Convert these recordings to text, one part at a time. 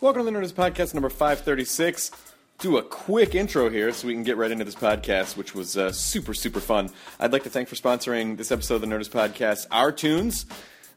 Welcome to the Nerdist Podcast number 536. Do a quick intro here so we can get right into this podcast, which was uh, super, super fun. I'd like to thank for sponsoring this episode of the Nerdist Podcast, Our Tunes.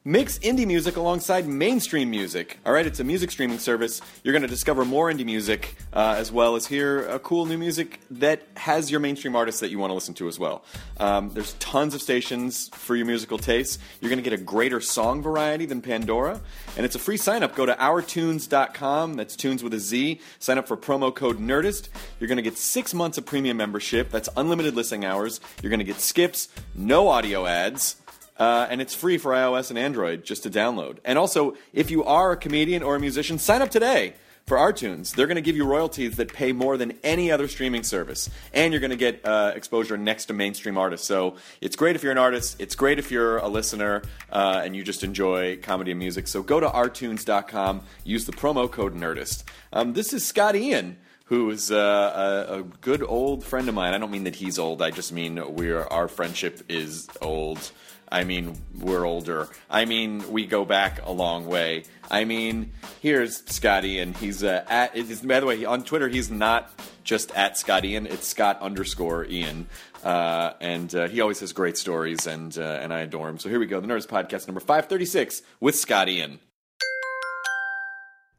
Mix indie music alongside mainstream music. All right, it's a music streaming service. You're going to discover more indie music uh, as well as hear uh, cool new music that has your mainstream artists that you want to listen to as well. Um, there's tons of stations for your musical tastes. You're going to get a greater song variety than Pandora, and it's a free sign up. Go to ourtunes.com. That's tunes with a Z. Sign up for promo code Nerdist. You're going to get six months of premium membership. That's unlimited listening hours. You're going to get skips, no audio ads. Uh, and it's free for iOS and Android just to download. And also, if you are a comedian or a musician, sign up today for our tunes. They're going to give you royalties that pay more than any other streaming service. And you're going to get uh, exposure next to mainstream artists. So it's great if you're an artist, it's great if you're a listener uh, and you just enjoy comedy and music. So go to ourtunes.com, use the promo code Nerdist. Um, this is Scott Ian who is uh, a, a, good old friend of mine. I don't mean that he's old. I just mean we're our friendship is old. I mean we're older. I mean we go back a long way. I mean here's Scotty, and he's uh, at. By the way, on Twitter he's not just at Scott Ian. It's Scott underscore Ian, uh, and uh, he always has great stories, and uh, and I adore him. So here we go, the Nerdist Podcast number five thirty six with Scott Ian.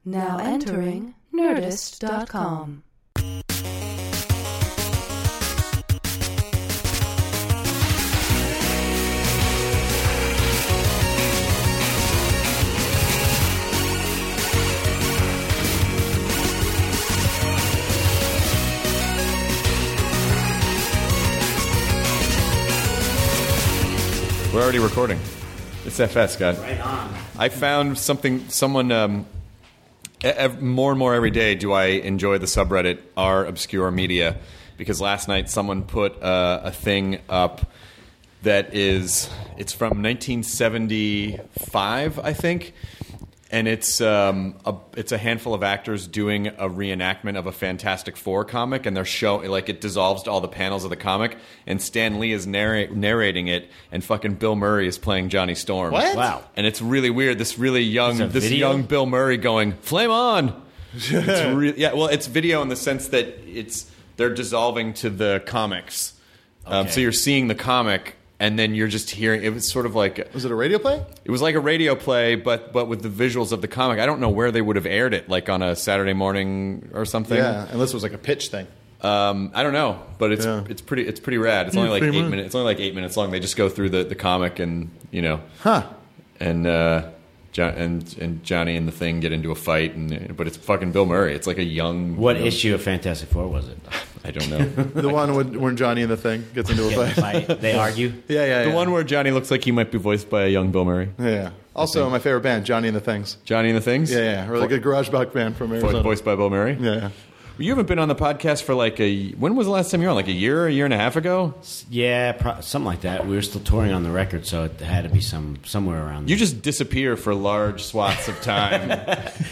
Now entering Nerdist.com. already recording. It's FS, Scott. Right on. I found something. Someone. Um, ev- more and more every day do I enjoy the subreddit r obscure media because last night someone put uh, a thing up that is it's from 1975 I think and it's um, a it's a handful of actors doing a reenactment of a Fantastic Four comic, and they're showing like it dissolves to all the panels of the comic, and Stan Lee is narr- narrating it, and fucking Bill Murray is playing Johnny Storm. What? Wow! And it's really weird. This really young, It's this video? young Bill Murray going flame on. it's re- yeah. Well, it's video in the sense that it's they're dissolving to the comics. Um, so you're seeing the comic. And then you're just hearing. It was sort of like Was it a radio play? it was like a radio play, but but with the visuals of the comic. I don't know where they would have aired it, like on a Saturday morning or something. Yeah, unless it was like a pitch thing. Um, I don't know, but it's Yeah. it's pretty it's pretty rad. It's only like eight minutes. It's only like eight minutes long. They just go through the, the comic and you know, Huh. and uh, John and and Johnny and the Thing get into a fight, and uh, but it's fucking Bill Murray. It's like a young. What young- issue of Fantastic Four was it? I don't know. The one when, when Johnny and the thing gets into a fight. fight. They argue. Yeah, yeah, the yeah. one where Johnny looks like he might be voiced by a young Bill Murray. Yeah. Also, my favorite band, Johnny and the Things. Johnny and the Things. Yeah, yeah. Really good garage rock band from Arizona. voiced by Bill Murray. Yeah, yeah. You haven't been on the podcast for like a. When was the last time you were on? Like a year, a year and a half ago. Yeah, pro- something like that. We were still touring on the record, so it had to be some somewhere around. You just disappear for large swaths of time.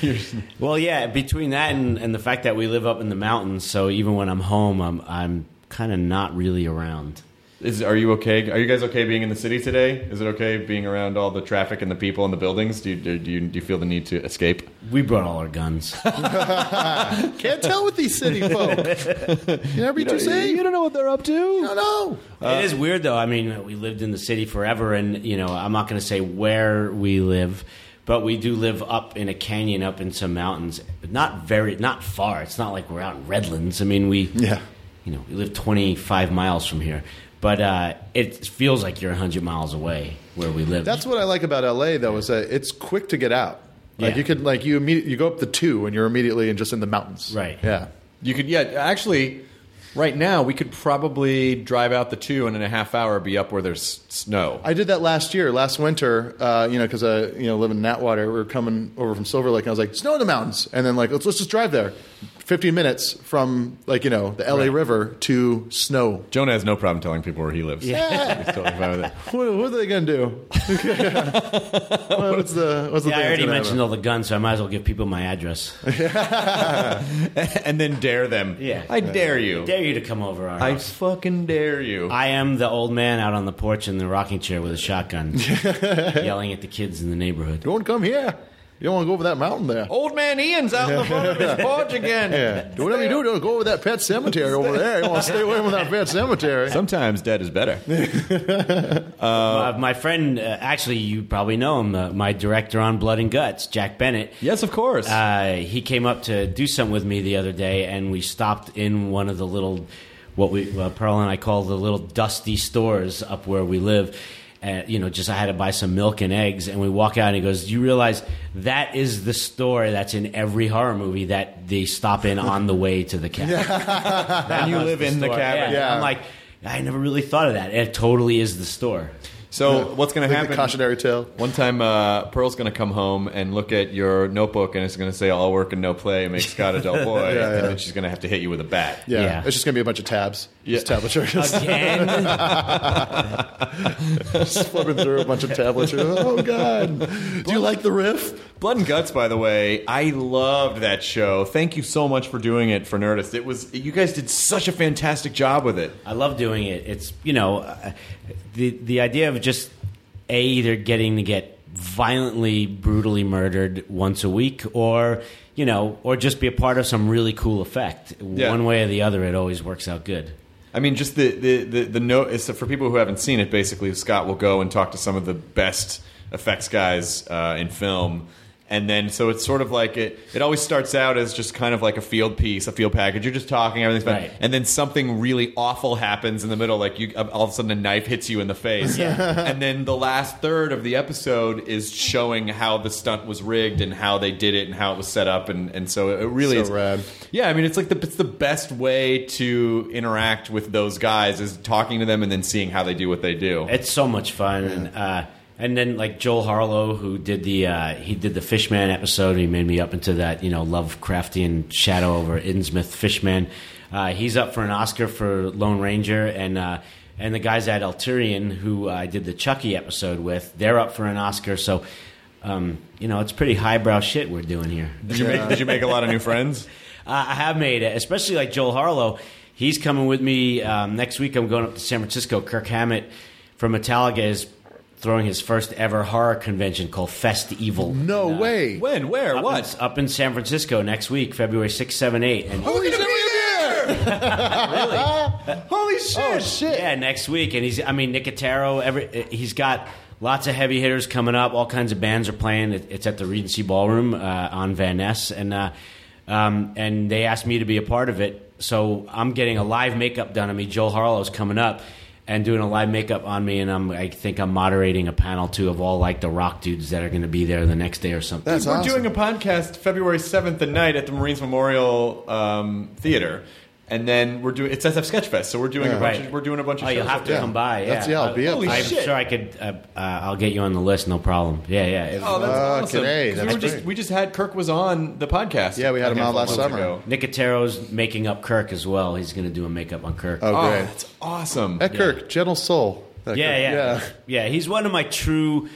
Well, yeah. Between that and, and the fact that we live up in the mountains, so even when I'm home, I'm I'm kind of not really around. Is are you okay? Are you guys okay being in the city today? Is it okay being around all the traffic and the people and the buildings? Do you do you, do you feel the need to escape? We brought all our guns. Can't tell with these city folk. You never be too safe. You don't know what they're up to. You don't know. it is weird though. I mean, we lived in the city forever, and you know, I'm not going to say where we live, but we do live up in a canyon, up in some mountains not very, not far. It's not like we're out in Redlands. I mean, we, Yeah. you know, we live 25 miles from here, but uh, it feels like you're 100 miles away where we live. That's what I like about LA though is that it's quick to get out. Like Yeah. you could like you immediate, you go up the two and you're immediately in just in the mountains. Right. Yeah. You could, yeah. Actually, right now we could probably drive out the two and in a half hour be up where there's snow. I did that last year, last winter. Uh, you know, because I you know live in Atwater. We were coming over from Silver Lake, and I was like, "Snow in the mountains," and then like let's let's just drive there. Fifteen minutes from like you know the LA River to snow. Jonah has no problem telling people where he lives. Yeah. He's totally fine with it. What, what are they gonna do? Well, what's the what's the yeah, thing I already that's gonna mentioned all the guns, so I might as well give people my address. and then dare them. Yeah. I dare you. I dare you to come over our I house. fucking dare you. I am the old man out on the porch in the rocking chair with a shotgun, yelling at the kids in the neighborhood. Don't come here. You don't want to go over that mountain there. Old man Ian's out in the front of his porch again. Yeah. Do whatever you do, don't go over that pet cemetery over there. You want to stay away from that pet cemetery. Sometimes dead is better. Uh, my friend, uh, actually, you probably know him, uh, my director on Blood and Guts, Jack Bennett. yes, of course. Uh, he came up to do something with me the other day, and we stopped in one of the little, what we uh, Pearl and I call the little dusty stores up where we live. Uh, you know, just I had to buy some milk and eggs, and we walk out, and he goes, "Do you realize that is the store that's in every horror movie that they stop in on the way to the cabin?" and you live in the cabin. Yeah. Yeah. I'm like, I never really thought of that. It totally is the store. So what's going to happen? the cautionary tale. One time, uh, Pearl's going to come home and look at your notebook, and it's going to say "All work and no play makes Scott a dull boy," Yeah, and yeah. then she's going to have to hit you with a bat. Yeah. Yeah. It's just going to be a bunch of tabs. Just tablatures. Again, just flipping through a bunch of tablets. Oh, God. Do you like the riff? Blood and Guts, by the way, I loved that show. Thank you so much for doing it for Nerdist. It was you guys did such a fantastic job with it. I love doing it. It's you know, uh, the the idea of just a either getting to get violently, brutally murdered once a week, or you know, or just be a part of some really cool effect. Yeah. One way or the other, it always works out good. I mean, just the the the, the note is for people who haven't seen it. Basically, Scott will go and talk to some of the best effects guys uh, in film. And then, so it's sort of like it. It always starts out as just kind of like a field piece, a field package. You're just talking, everything's fine, Right. and then something really awful happens in the middle. Like you, all of a sudden, a knife hits you in the face. and then the last third of the episode is showing how the stunt was rigged and how they did it and how it was set up. And, and so it really So is rad. yeah, I mean, it's like the it's the best way to interact with those guys is talking to them and then seeing how they do what they do. It's so much fun, and uh, and then like Joel Harlow, who did the uh, he did the Fishman episode. He made me up into that you know Lovecraftian shadow over Innsmouth Fishman. Uh, he's up for an Oscar for Lone Ranger, and uh, and the guys at Alterian, who I did the Chucky episode with, they're up for an Oscar. So. Um, you know, it's pretty highbrow shit we're doing here. Did you make Did you make a lot of new friends? Uh, I have made it, especially like Joel Harlow. He's coming with me um, next week. I'm going up to San Francisco. Kirk Hammett from Metallica is throwing his first ever horror convention called Fest Evil. No And, uh, way. When? Where? Up What? In, up in San Francisco next week, February 6, 7, 8. And Holy shit. Holy shit! Oh, shit. Yeah, next week, and he's. I mean, Nicotero. Every he's got lots of heavy hitters coming up. All kinds of bands are playing. It, it's at the Regency Ballroom uh, on Van Ness, and uh, um, and they asked me to be a part of it. So I'm getting a live makeup done on me. Joel Harlow's coming up and doing a live makeup on me, and I'm. I think I'm moderating a panel too of all like the rock dudes that are going to be there the next day or something. That's We're awesome. doing a podcast February seventh at night at the Marines Memorial um, Theater, and then we're doing it's SF Sketchfest. So we're doing a bunch. Right. Of, we're doing a bunch of. Oh, you'll have to there. come by. That's- yeah, yeah, I'll be up Holy there. I'm shit. sure I could. Uh, uh, I'll get you on the list, no problem. Yeah, yeah. It- Oh, that's Uh, awesome. today, 'Cause that's we, were just, we just had Kirk was on the podcast. Yeah, we had him on last summer. ago. Nicotero's making up Kirk as well. He's going to do a makeup on Kirk. Oh, Oh, great. that's awesome. That Kirk, gentle soul. That yeah, Kirk. yeah, yeah, He's one of my true.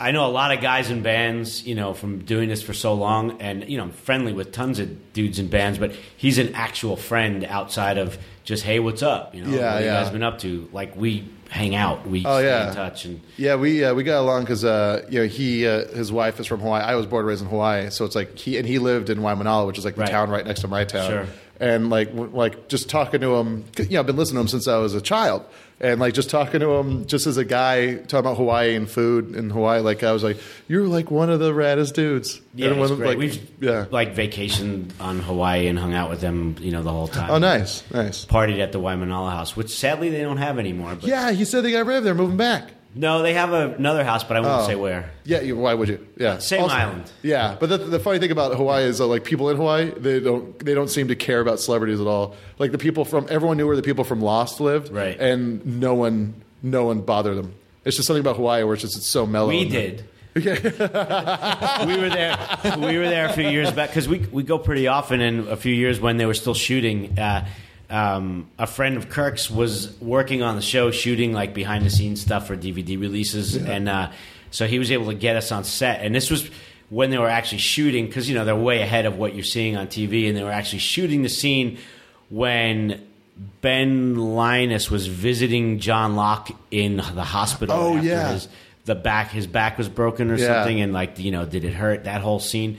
I know a lot of guys in bands, you know, from doing this for so long, and you know, I'm friendly with tons of dudes in bands. But he's an actual friend outside of just, hey, what's up? You know, Yeah, what yeah. you guys been up to? Like we hang out, we Oh, stay yeah. in touch, and Yeah, we uh, we got along because uh, you know he uh, his wife is from Hawaii. I was born and raised in Hawaii, so it's like he and he lived in Waimanalo, which is like the Right. town right next to my town. Sure. and like w- like just talking to him. You know, I've been listening to him since I was a child, and like just talking to him, just as a guy talking about Hawaii and food in Hawaii. Like I was like, you're like one of the raddest dudes. Yeah, And one great. like, We've yeah. like vacationed on Hawaii and hung out with them, you know, the whole time. Oh, nice, nice. Partied at the Waimanalo House, which sadly they don't have anymore. But Yeah, he said they got rid of. They're moving back. No, they have a, another house, but I won't Oh. say where. Yeah, you, why would you? Yeah, Same island. Yeah, but the, the funny thing about Hawaii is that like people in Hawaii, they don't they don't seem to care about celebrities at all. Like the people from everyone knew where the people from Lost lived, Right. And no one no one bothered them. It's just something about Hawaii where it's just it's so mellow. We and- did. we were there. We were there a few years back because we we go pretty often. And a few years when they were still shooting, uh, um, a friend of Kirk's was working on the show, shooting like behind the scenes stuff for DVD releases, and uh, so he was able to get us on set. And this was when they were actually shooting because you know they're way ahead of what you're seeing on TV, and they were actually shooting the scene when. Ben Linus was visiting John Locke in the hospital. Oh, after yeah. his, the back his back was broken or Yeah. something and like you know did it hurt that whole scene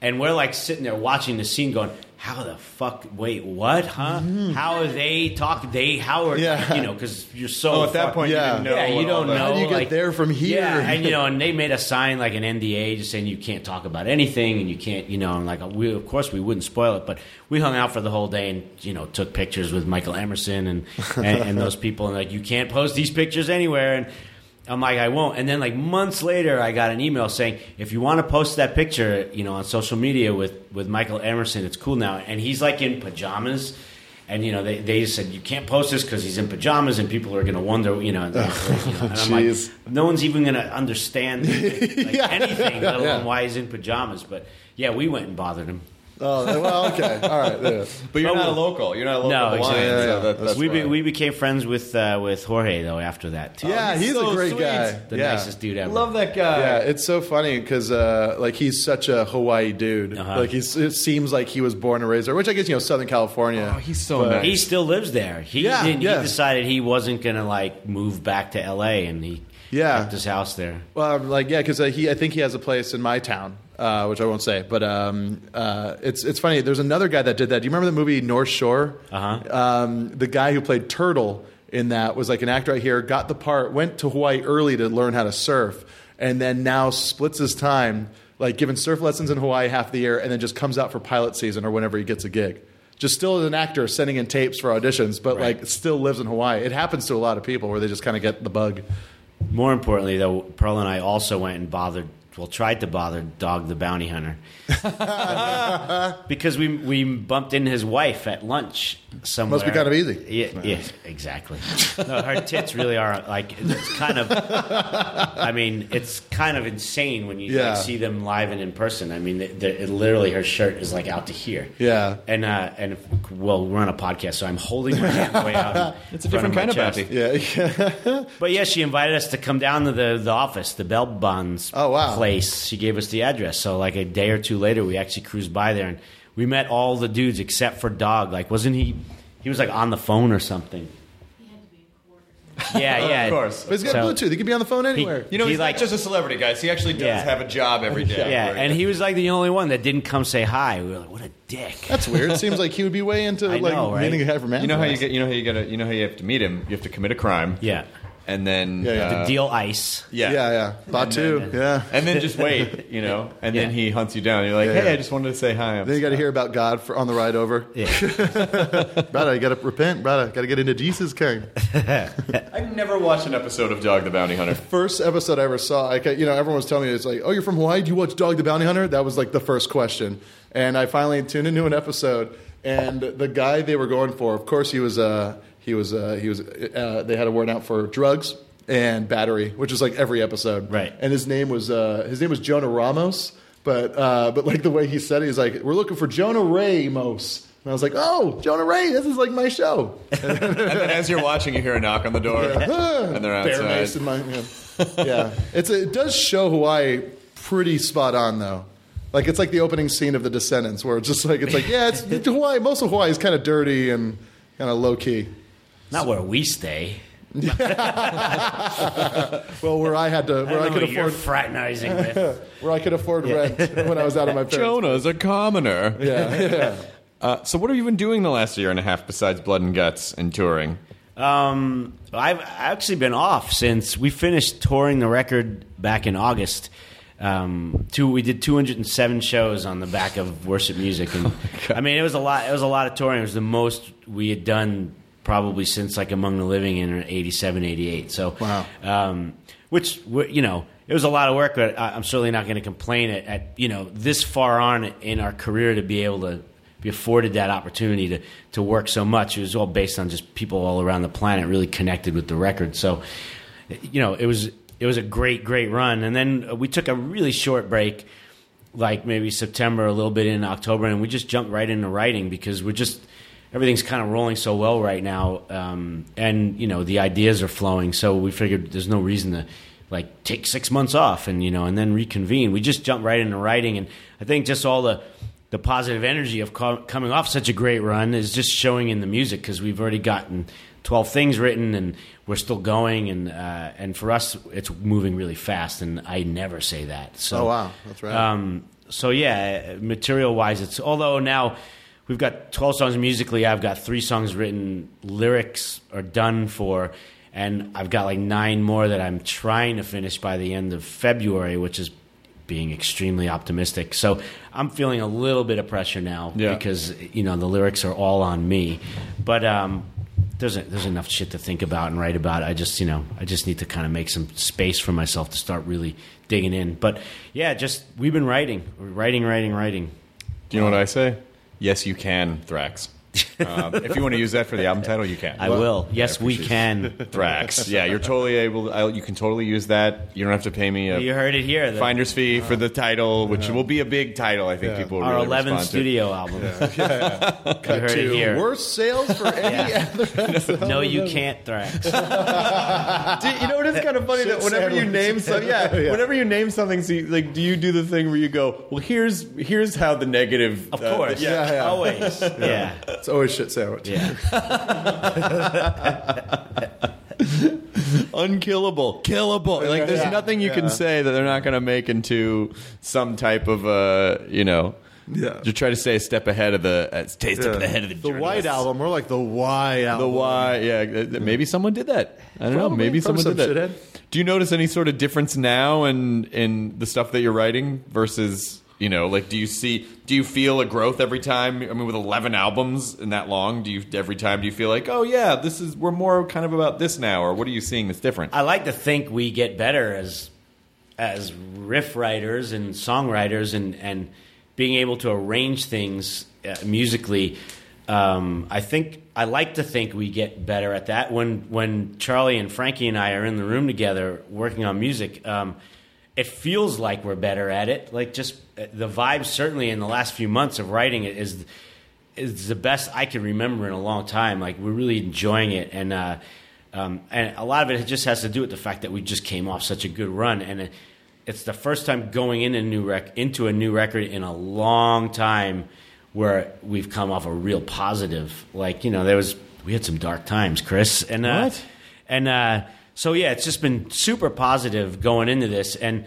and we're like sitting there watching the scene going how the fuck wait what huh how are they talk? they how are Mm-hmm. Yeah. you know because you're so Oh, at that point, Yeah. you yeah, you don't know. How do you get like- there from here? Yeah, and you know, and they made a sign like an NDA, just saying you can't talk about anything, and you can't, you know, and like we, of course, we wouldn't spoil it, but we hung out for the whole day, and you know, took pictures with Michael Emerson and and, and those people, and like you can't post these pictures anywhere, and I'm like, I won't. And then like months later, I got an email saying, if you want to post that picture, you know, on social media with with Michael Emerson, it's cool now, and he's like in pajamas. And you know they, they just said you can't post this because he's in pajamas and people are going to wonder you know, and, oh, you know, and I'm like no one's even going to understand like, Yeah. anything, let alone Yeah. why he's in pajamas. But yeah, we went and bothered him. Oh, well, okay, all right. Yeah. But you're Oh, not a local. You're not a local No, Hawaiian. exactly. so Yeah, yeah, that- that's we be, why. we became friends with uh, with Jorge though after that. Too. yeah, he's he's so a great sweet. guy. the yeah. nicest dude ever. love that guy. Yeah, it's so funny because uh, like he's such a Hawaii dude. Uh-huh. Like he's, it seems like he was born and raised there, which I guess you know Southern California. Oh, he's so But- nice. He still lives there. He Yeah, didn't, yeah. he decided he wasn't going to like move back to L.A. and he Yeah. kept his house there. Well, I'm like yeah, because uh, he I think he has a place in my town, uh, which I won't say. But um, uh, it's it's funny. There's another guy that did that. Do you remember the movie North Shore? Uh-huh. Um, the guy who played Turtle in that was like an actor right here. Got the part. Went to Hawaii early to learn how to surf, and then now splits his time like giving surf lessons in Hawaii half the year, and then just comes out for pilot season or whenever he gets a gig. Just still as an actor, sending in tapes for auditions, but like still lives in Hawaii. It happens to a lot of people where they just kind of get the bug. More importantly, though, Pearl and I also went and bothered. Well, tried to bother Dog the Bounty Hunter. Because we we bumped into his wife at lunch somewhere. Must be kind of easy. Yeah, yeah, exactly. No, her tits really are like it's kind of. I mean, it's kind of insane when you Yeah. like, see them live and in person. I mean, they, they, it literally her shirt is like out to here. Yeah. and uh, and well, we're on a podcast, so I'm holding my hand way out. It's a different my kind of chest. bounty. Yeah, But yeah, she invited us to come down to the, the office, the Bail Bonds Oh, wow. place. She gave us the address. So like a day or two later, we actually cruised by there and we met all the dudes except for Dog. Like, wasn't he? He was like on the phone or something. Yeah, yeah, Of course. But he's got So- Bluetooth. He could be on the phone anywhere. You know, He he's like- not just a celebrity, guys. He actually does Yeah. have a job every day. Yeah, where and he was like the only one that didn't come say hi. We were like, what a dick. That's weird. Seems like he would be way into I like know, right? meeting a guy from You know how you get. You know how you get. A, you know how you have to meet him. You have to commit a crime. Yeah, And then. Yeah, yeah. uh, to deal ice. Yeah. Yeah, yeah. Batu. then- Yeah. And then just wait, you know, and then he hunts you down. You're like, Yeah, hey, yeah. I just wanted to say hi. I'm Then you got to hear about God for, on the ride over. Yeah. brother, you got to repent, brother. Got to get into Jesus' king. I've never watched an episode of Dog the Bounty Hunter. First episode I ever saw, I, ca- you know, everyone was telling me it's like, oh, you're from Hawaii? Do you watch Dog the Bounty Hunter? That was like the first question, and I finally tuned into an episode, and the guy they were going for, of course, he was, uh, he was, uh, he was, uh, they had a warrant out for drugs and battery, which is like every episode, Right. And his name was, uh, his name was Jonah Ramos, but, uh, but like the way he said it, he's like, we're looking for Jonah Ramos. And I was like, "Oh, Jonah Ray, this is like my show." and then as you're watching, you hear a knock on the door, and they're Bear outside. mace in my yeah. yeah. It's a, it does show Hawaii pretty spot on though. Like it's like the opening scene of The Descendants, where it's just like it's like yeah, it's Hawaii. Most of Hawaii is kind of dirty and kind of low key. Not where we stay. Well, where I had to, where I, don't could what you're afford, fraternizing with. where I could afford rent when I was out of my parents. Jonah's a commoner. Yeah, yeah. Uh, so, what have you been doing the last year and a half besides Blood and Guts and touring? Um, I've actually been off since we finished touring the record back in August. Um, two, we did 207 shows on the back of worship music, and I mean, it was a lot. It was a lot of touring. It was the most we had done probably since like Among the Living in 87, 88. So, Wow. um, which you know, it was a lot of work, but I'm certainly not going to complain at, at you know this far on in our career to be able to be afforded that opportunity to to work so much. It was all based on just people all around the planet really connected with the record. So, you know, it was it was a great great run, and then we took a really short break. Like maybe September, a little bit in October, and we just jumped right into writing because we're just everything's kind of rolling so well right now, um, and you know the ideas are flowing. So we figured there's no reason to like take six months off and you know and then reconvene. We just jumped right into writing, and I think just all the the positive energy of co- coming off such a great run is just showing in the music because we've already gotten 12 things written and we're still going and uh, and for us it's moving really fast and I never say that so Oh, wow. That's right. um, so yeah material wise it's although now we've got 12 songs musically I've got three songs written lyrics are done for and I've got like nine more that I'm trying to finish by the end of February which is being extremely optimistic. So I'm feeling a little bit of pressure now Yeah. because you know the lyrics are all on me. But um, there's a, there's enough shit to think about and write about. I just you know I just need to kind of make some space for myself to start really digging in. But yeah, just we've been writing, writing, writing, writing. Do you know what I say? Yes, you can, Thrax. Um, if you want to use that for the album title, you can. I will. Yes, we can. Thrax. Yeah, you're totally able. I, you can totally use that. You don't have to pay me a You heard it here. The- finder's fee for the title, which will be a big title. I think people will our really 11th respond to. studio album. You heard it here. worst sales for any other. No, you can't, Thrax. Do- you know what is kind of funny that Shit whenever you name some, yeah, Yeah. whenever you name something, so you, like, do you do the thing where you go, well, here's here's how the negative, Of uh, course. yeah, Yeah, yeah. Always. Yeah. It's always shit sandwich. Yeah. unkillable, killable. Like, there's Yeah. nothing you Yeah. can say that they're not going to make into some type of, uh, you know, Yeah. to try to stay a step ahead of the, uh, stay a step Yeah. ahead of the, The White. Album, more like the Y The album. why, yeah. uh, Maybe someone did that. I don't know. Maybe Probably someone did some that. Do you notice any sort of difference now in in the stuff that you're writing versus you know, like do you see do you feel a growth every time? I mean, with 11 albums in that long, do you every time do you feel like, oh yeah, this is we're more kind of about this now, or what are you seeing that's different? I like to think we get better as as riff writers and songwriters and and being able to arrange things uh, musically. Um, I think I like to think we get better at that. When when Charlie and Frankie and I are in the room together working on music, um, it feels like we're better at it. Like just the vibe, certainly in the last few months of writing it is is the best I can remember in a long time. Like we're really enjoying it, and uh, um, and a lot of it just has to do with the fact that we just came off such a good run, and it, it's the first time going in a new rec- into a new record in a long time where we've come off a real positive. Like you know, there was we had some dark times, Chris, and uh, What? and uh, so yeah, it's just been super positive going into this, and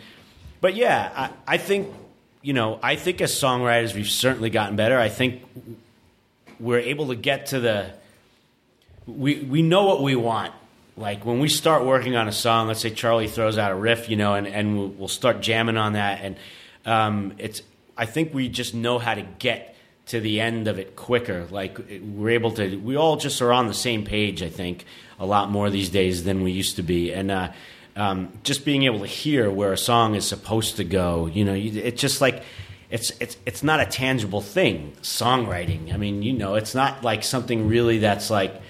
but yeah, I, I think you know, I think as songwriters we've certainly gotten better. I think we're able to get to the we we know what we want. Like when we start working on a song, let's say Charlie throws out a riff, you know, and, and we'll, we'll start jamming on that, and um, it's I think we just know how to get to the end of it quicker. Like we're able to, we all just are on the same page. I think a lot more these days than we used to be, and uh, um, just being able to hear where a song is supposed to go. You know, it's just like it's it's it's not a tangible thing. Songwriting. I mean, you know, it's not like something really that's like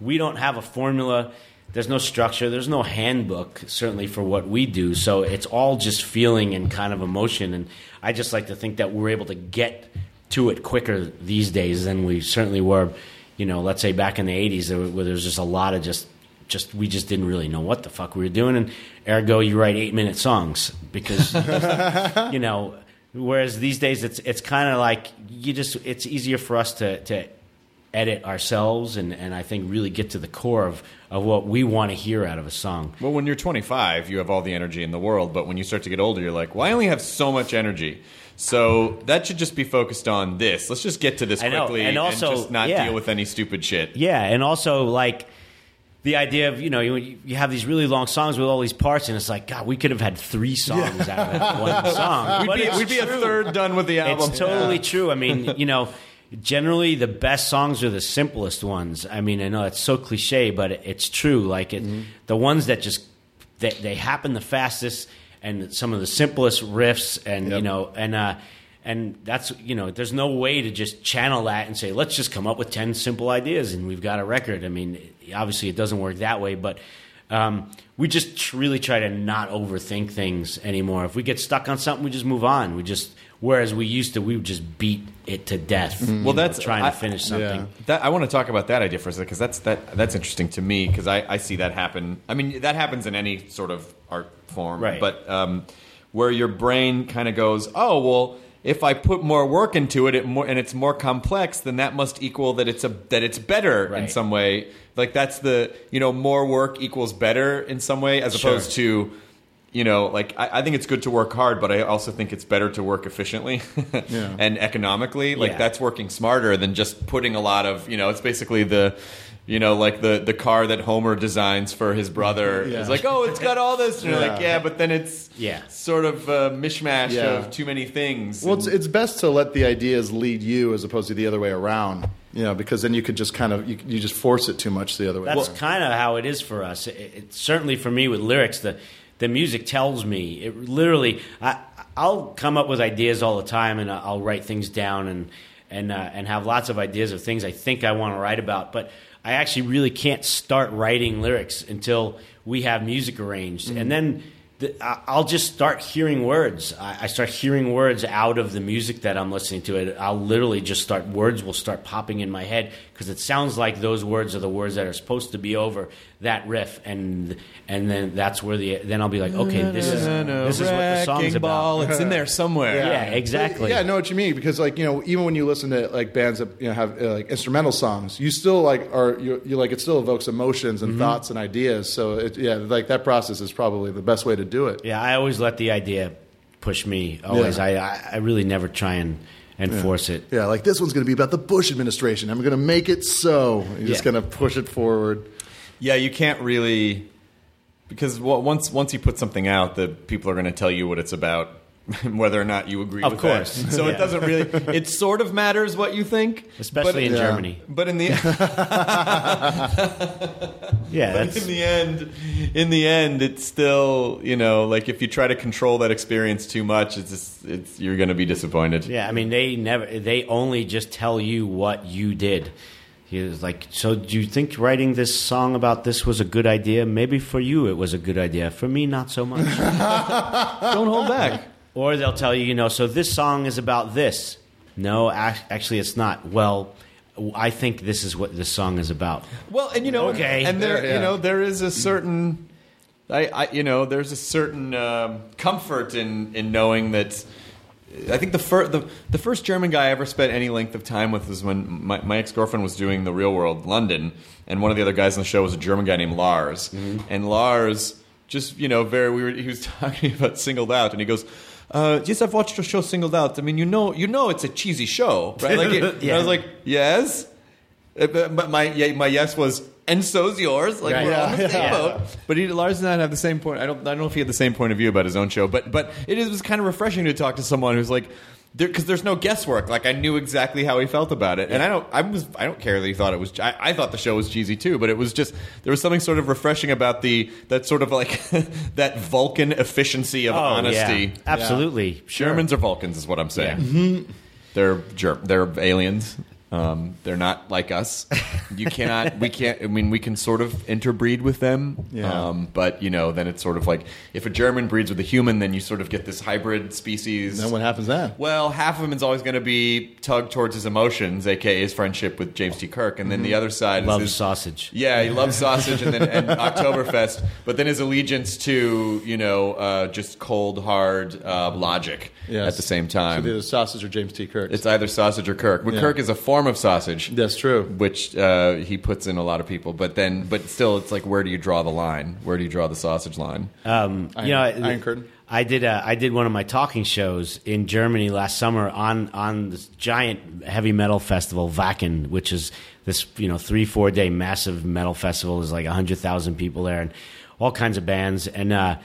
we don't have a formula. There's no structure. There's no handbook, certainly for what we do. So it's all just feeling and kind of emotion. And I just like to think that we're able to get to it quicker these days than we certainly were. You know, let's say back in the '80s, there, where there was just a lot of just, just we just didn't really know what the fuck we were doing. And ergo, you write eight-minute songs because you know. Whereas these days, it's it's kind of like you just it's easier for us to to edit ourselves and, and I think really get to the core of, of what we want to hear out of a song. Well, when you're 25, you have all the energy in the world, but when you start to get older, you're like, well, I only have so much energy. So that should just be focused on this. Let's just get to this quickly and also- just not yeah. deal with any stupid shit. Yeah, and also like the idea of you know you, you have these really long songs with all these parts, and it's like God, we could have had three songs out of that one song. We'd be, we'd be a third done with the album. It's totally true. I mean, you know, generally the best songs are the simplest ones. I mean, I know it's so cliche, but it's true. Like it, the ones that just they, they happen the fastest, and some of the simplest riffs, and you know, and uh, and that's you know, there's no way to just channel that and say, let's just come up with ten simple ideas, and we've got a record. I mean, obviously, it doesn't work that way, but. Um, we just really try to not overthink things anymore. If we get stuck on something, we just move on. We just, whereas we used to, we would just beat it to death. Well, that's trying I- to finish something. That I want to talk about that idea for a second because that's that that's interesting to me because I, I see that happen. I mean, that happens in any sort of art form, Right. But um, where your brain kind of goes, oh well, if I put more work into it, it more and it's more complex, then that must equal that it's a that it's better in some way. Like that's the you know more work equals better in some way as Sure. opposed to. You know, like I, I think it's good to work hard, but I also think it's better to work efficiently and economically. Like Yeah. that's working smarter than just putting a lot of. You know, it's basically the, you know, like the the car that Homer designs for his brother. Yeah. It's like, oh, it's got all this. And you're like, Yeah. yeah, but then it's Yeah. sort of a mishmash Yeah. of too many things. Well, it's, And- it's best to let the ideas lead you as opposed to the other way around. You know, because then you could just kind of you, you just force it too much the other way. That's around. kind of how it is for us. It, it, certainly for me with lyrics, the the music tells me. It literally, I, I'll come up with ideas all the time, and I'll write things down, and and uh, and have lots of ideas of things I think I want to write about. But I actually really can't start writing lyrics until we have music arranged, and mm-hmm. then. The, I'll just start hearing words. I, I start hearing words out of the music that I'm listening to. It. I'll literally just start. Words will start popping in my head because it sounds like those words are the words that are supposed to be over that riff, and and then that's where the then I'll be like, okay, this is this is what the song's Wrecking ball. about. It's in there somewhere. Yeah, exactly. Yeah, I know what you mean because like you know even when you listen to like bands that you know have uh, like instrumental songs, you still like are you you like it still evokes emotions Mm-hmm. and thoughts and ideas. So it, yeah, like that process is probably the best way to do it. Yeah, I always let the idea push me. Always, Yeah. I, I I really never try and and force it. Yeah, like this one's going to be about the Bush administration. I'm going to make it so. You're just Yeah. going to push it forward. Yeah, you can't really because once once you put something out, the people are going to tell you what it's about, whether or not you agree. Of with course. that. so it doesn't really. It sort of matters what you think, Especially but- in Yeah. Germany. But in the Yeah, But that's in the end, in the end, it's still you know like if you try to control that experience too much, it's just, it's you're going to be disappointed. Yeah, I mean they never they only just tell you what you did. He was like, "So do you think writing this song about this was a good idea? Maybe for you it was a good idea. For me not so much." Don't hold back. or they'll tell you, you know, so this song is about this. No, actually it's not. Well, I think this is what this song is about. Well, and you know, Okay. and there, Yeah. you know, there is a certain, I, I you know, there's a certain um, comfort in in knowing that. I think the first the, the first German guy I ever spent any length of time with was when my, my ex girlfriend was doing the Real World London, and one of the other guys on the show was a German guy named Lars, and Lars just you know very we were, he was talking about Singled Out, and he goes. Uh, yes, I've watched the show Singled Out. I mean, you know, you know, it's a cheesy show, right? Like, it, and I was like, yes, uh, But but my yeah, my yes was, and so's yours. Like Right. we're on the Yeah. same Yeah. boat. But he, Lars and I have the same point. I don't I don't know if he had the same point of view about his own show. But but it is, was kind of refreshing to talk to someone who's like. Because there's no guesswork. Like I knew exactly how he felt about it, and I don't. I was. I don't care that he thought it was. I, I thought the show was cheesy too, but it was just there was something sort of refreshing about the that sort of like that Vulcan efficiency of Oh, honesty. yeah. Absolutely. Sure. Germans are Vulcans, is what I'm saying. Yeah. Mm-hmm. They're ger- they're aliens. Um, they're not like us. You cannot. We can't. I mean, we can sort of interbreed with them. Yeah. Um, but you know, then it's sort of like if a German breeds with a human, then you sort of get this hybrid species. Then what happens then? Well, half of him is always going to be tugged towards his emotions, aka his friendship with James T. Kirk, and then the other side Loves is his, sausage. yeah, he loves sausage and then and Oktoberfest, but then his allegiance to you know uh, just cold hard uh, logic Yes. at the same time. So either sausage or James T. Kirk. it's either sausage or Kirk. But Yeah. Kirk is a former form of sausage. That's true. Which uh, he puts in a lot of people, but then, but still, it's like, where do you draw the line? Where do you draw the sausage line? Um, Iron- you know, Iron Curtain? I did. Uh, I did one of my talking shows in Germany last summer on on this giant heavy metal festival, Wacken, which is this you know three four day massive metal festival. There's like hundred thousand people there and all kinds of bands. And uh,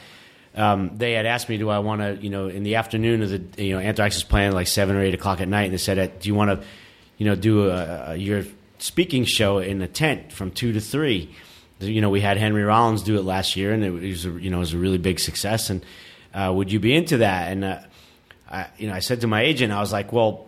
um, they had asked me, do I want to you know in the afternoon of the you know Anthrax is playing like seven or eight o'clock at night, and they said, uh, do you want to you know do a, a, your speaking show in a tent from two to three? you know, we had Henry Rollins do it last year, and it was, a, you know, it was a really big success. And uh, would you be into that? And uh, I, you know, I said to my agent, I was like, well,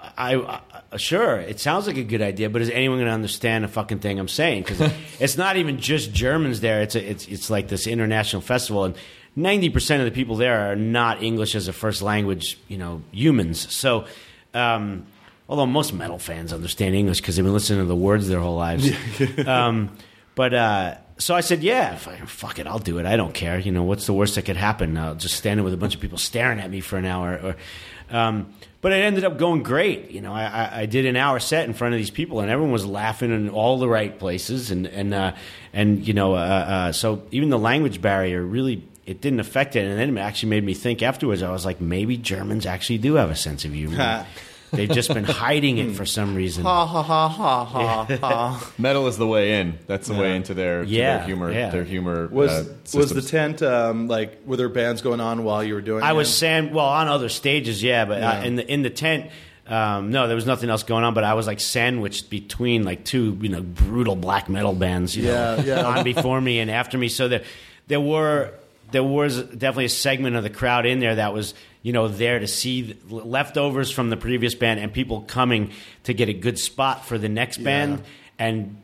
I, I sure, it sounds like a good idea, but is anyone going to understand a fucking thing I'm saying? Because it's not even just Germans there. It's a, it's it's like this international festival, and ninety percent of the people there are not English as a first language, you know, humans. So. Um, Although most metal fans understand English because they've been listening to the words their whole lives. um, but uh, so I said, "Yeah, fuck, it, I'll do it. I don't care. You know, what's the worst that could happen? I'll just stand there with a bunch of people staring at me for an hour." Or, um, but it ended up going great. You know, I, I, I did an hour set in front of these people, and everyone was laughing in all the right places, and and uh, and you know, uh, uh, so even the language barrier really. It didn't affect it, and then it actually made me think afterwards. I was like, maybe Germans actually do have a sense of humor. They've just been hiding it for some reason. Ha ha ha ha ha ha. Metal is the way in. That's the way into their, to Yeah, their humor. yeah. Their humor Was uh, was the systems. tent um, like? Were there bands going on while you were doing? I it? was Sam. Well, on other stages, yeah, but Yeah. Uh, in the in the tent, um, no, there was nothing else going on. But I was like sandwiched between like two, you know, brutal black metal bands, you Yeah, know, yeah. on before me and after me. So there, there were there was definitely a segment of the crowd in there that was you know there to see leftovers from the previous band and people coming to get a good spot for the next band and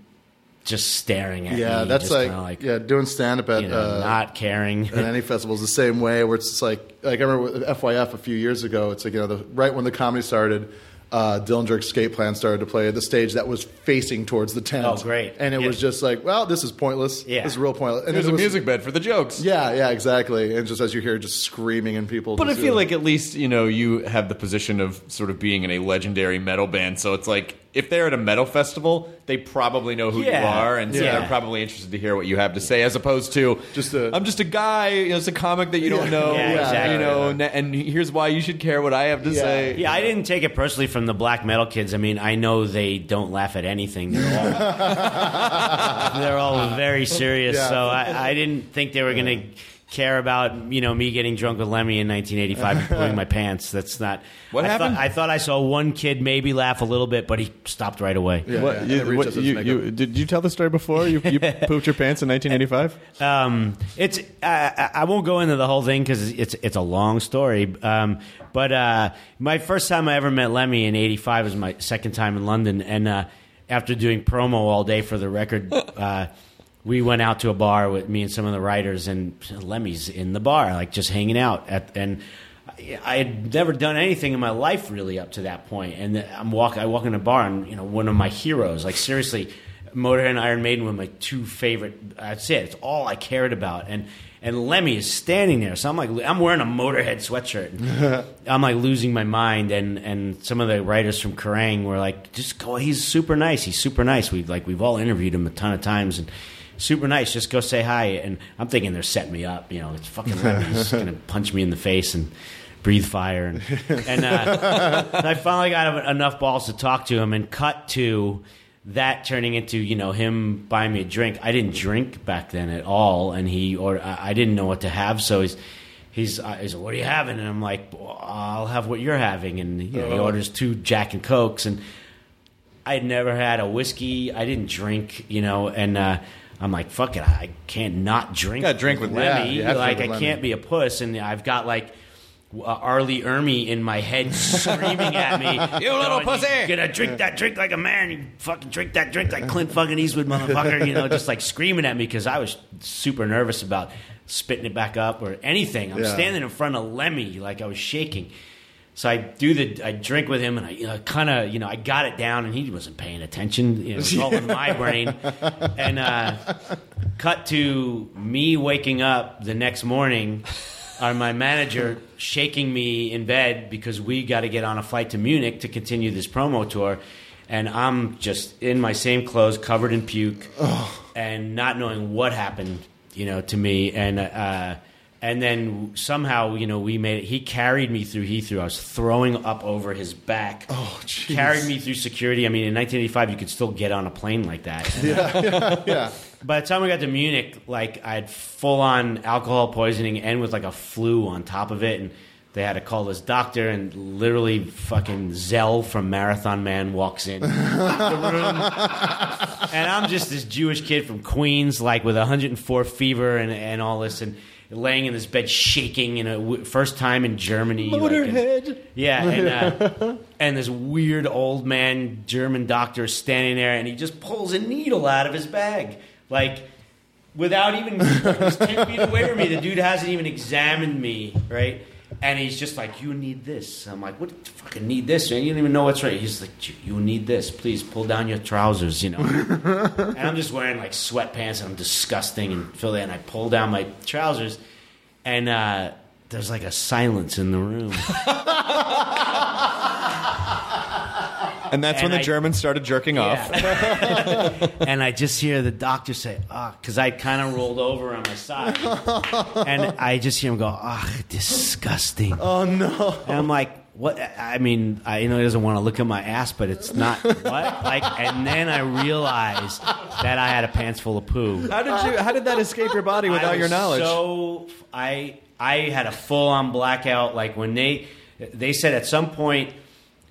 just staring at yeah, me, that's like, like yeah, doing stand up at you know, uh, not caring. at any festival is the same way where it's just like like I remember with FYF a few years ago. It's like you know the, right when the comedy started, uh, Dillinger Escape Plan started to play the stage that was facing towards the tent. Oh, great. And it Yeah. was just like, well, this is pointless. Yeah. this is real pointless. And There's a was- music bed for the jokes. Yeah, yeah, exactly. And just as you hear, just screaming and people. But I feel like at least you know you have the position of sort of being in a legendary metal band. So it's like if they're at a metal festival, they probably know who you Yeah. are, and so Yeah. they're probably interested to hear what you have to say, as opposed to Just a- I'm just a guy, you know, it's a comic that you don't know, Yeah, exactly. you know, and- and here's why you should care what I have to Yeah. say. Yeah, I didn't take it personally from the black metal kids. I mean, I know they don't laugh at anything. They're all, they're all very serious. Yeah. So I, I didn't think they were going to care about you know me getting drunk with Lemmy in 1985 and pulling my pants. That's not What I happened? Thought, I thought I saw one kid maybe laugh a little bit, but he stopped right away. Yeah, What, yeah, you, and it reaches what- you- you- did you tell the story before? You, you pooped your pants in 1985? Um, it's I, I I won't go into the whole thing because it's it's a long story. Um, but uh, my first time I ever met Lemmy in '85 was my second time in London, and uh, after doing promo all day for the record. Uh, we went out to a bar with me and some of the writers, and Lemmy's in the bar, like just hanging out. At, and I I had never done anything in my life really up to that point. And I'm walk, I walk in a bar, and you know, one of my heroes, like seriously, Motorhead and Iron Maiden were my two favorite. That's it. It's all I cared about. And and Lemmy is standing there, so I'm like, I'm wearing a Motorhead sweatshirt. I'm like losing my mind. And and some of the writers from Kerrang were like, just go. He's super nice. He's super nice. We've like we've all interviewed him a ton of times and. Super nice. Just go say hi, and I'm thinking they're setting me up. You know, it's fucking Lemmy. He's gonna punch me in the face and breathe fire. And, and uh, I finally got enough balls to talk to him and cut to that turning into you know him buying me a drink. I didn't drink back then at all, and he or I I didn't know what to have, so he's. He's, uh, he's like, what are you having? And I'm like, well, I'll have what you're having. And you know, he orders two Jack and Cokes. And I had never had a whiskey. I didn't drink, you know, and uh, I'm like, fuck it, I can't not drink. Gotta drink with Lemmy. Yeah, you have to like, I can't Lemmy. be a puss, and I've got like uh, R. Lee Ermey in my head screaming at me, You little pussy!" You gonna drink that drink like a man? You fucking drink that drink like Clint fucking Eastwood, motherfucker. You know, just like screaming at me because I was super nervous about spitting it back up or anything. I'm Yeah. standing in front of Lemmy, like I was shaking. So I do the I drink with him and I you know, kind of you know I got it down and he wasn't paying attention. You know, it was all in my brain. And uh, cut to me waking up the next morning are my manager shaking me in bed because we got to get on a flight to Munich to continue this promo tour, and I'm just in my same clothes, covered in puke, and not knowing what happened, you know, to me, and. Uh, and then somehow, you know, we made it. He carried me through Heathrow. I was throwing up over his back. Oh, jeez. Carried me through security. I mean, in 1985, you could still get on a plane like that. And, uh, yeah. by the time we got to Munich, like I had full on alcohol poisoning and with like a flu on top of it, and they had to call this doctor, and literally fucking Szell from Marathon Man walks in the room, and I'm just this Jewish kid from Queens, like with 104 fever and and all this, and laying in this bed shaking, in a w- first time in Germany, like, and- Motorhead. yeah, and, uh, and this weird old man German doctor is standing there, and he just pulls a needle out of his bag, like without even he's ten feet away from me. The dude hasn't even examined me, right? And he's just like, "You need this." I'm like, "What? do you fucking need this? You don't even know what's right." He's like, "You- "You need this. Please pull down your trousers," you know. and I'm just wearing like sweatpants, and I'm disgusting and filthy. And I pull down my trousers, and uh, there's like a silence in the room. And that's And when the I- Germans started jerking off. And I just hear the doctor say, ah, because I kind of rolled over on my side. and I just hear him go, ah, disgusting. Oh no. And I'm like, what? I mean, I you know he doesn't want to look at my ass, but it's not what like. And then I realized that I had a pants full of poo. How did you? How did that escape your body I without your knowledge? So I I had a full on blackout. Like when they they said at some point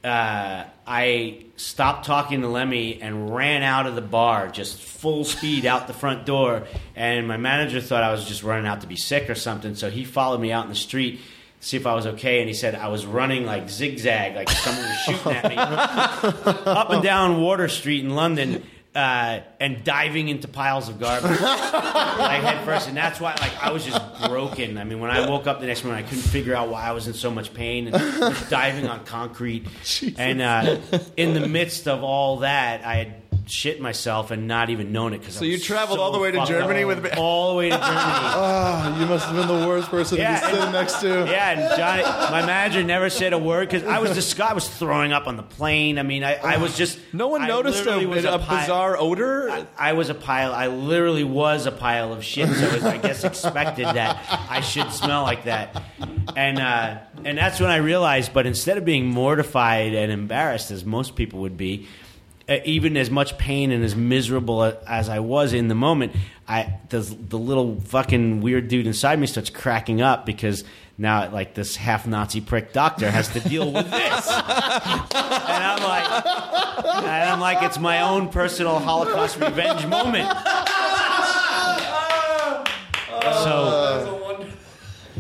uh, I stopped talking to Lemmy and ran out of the bar, just full speed out the front door. And my manager thought I was just running out to be sick or something, so he followed me out in the street. to See if I was okay, and he said I was running like zigzag, like someone was shooting at me, up and down Wardour Street in London, uh, and diving into piles of garbage like head first, and that's why like I was just broken. I mean, when I woke up the next morning, I couldn't figure out why I was in so much pain and was diving on concrete. And uh, in the midst of all that, I had shit myself and not even known it because So you traveled all the way to Germany with- all the way to Germany. Oh, you must have been the worst person Yeah, to be sitting next to. Yeah, and Johnny, my manager never said a word because I was just I was throwing up on the plane. I mean, I, I was just no one I noticed a, a pi- bizarre odor. I, I was a pile. I literally was a pile of shit. So it was, I guess, expected that I should smell like that. And uh, and that's when I realized. But instead of being mortified and embarrassed, as most people would be, even as much pain and as miserable as I was in the moment, I the, the little fucking weird dude inside me starts cracking up because now like this half Nazi prick doctor has to deal with this, and I'm like, and I'm like, it's my own personal Holocaust revenge moment. So,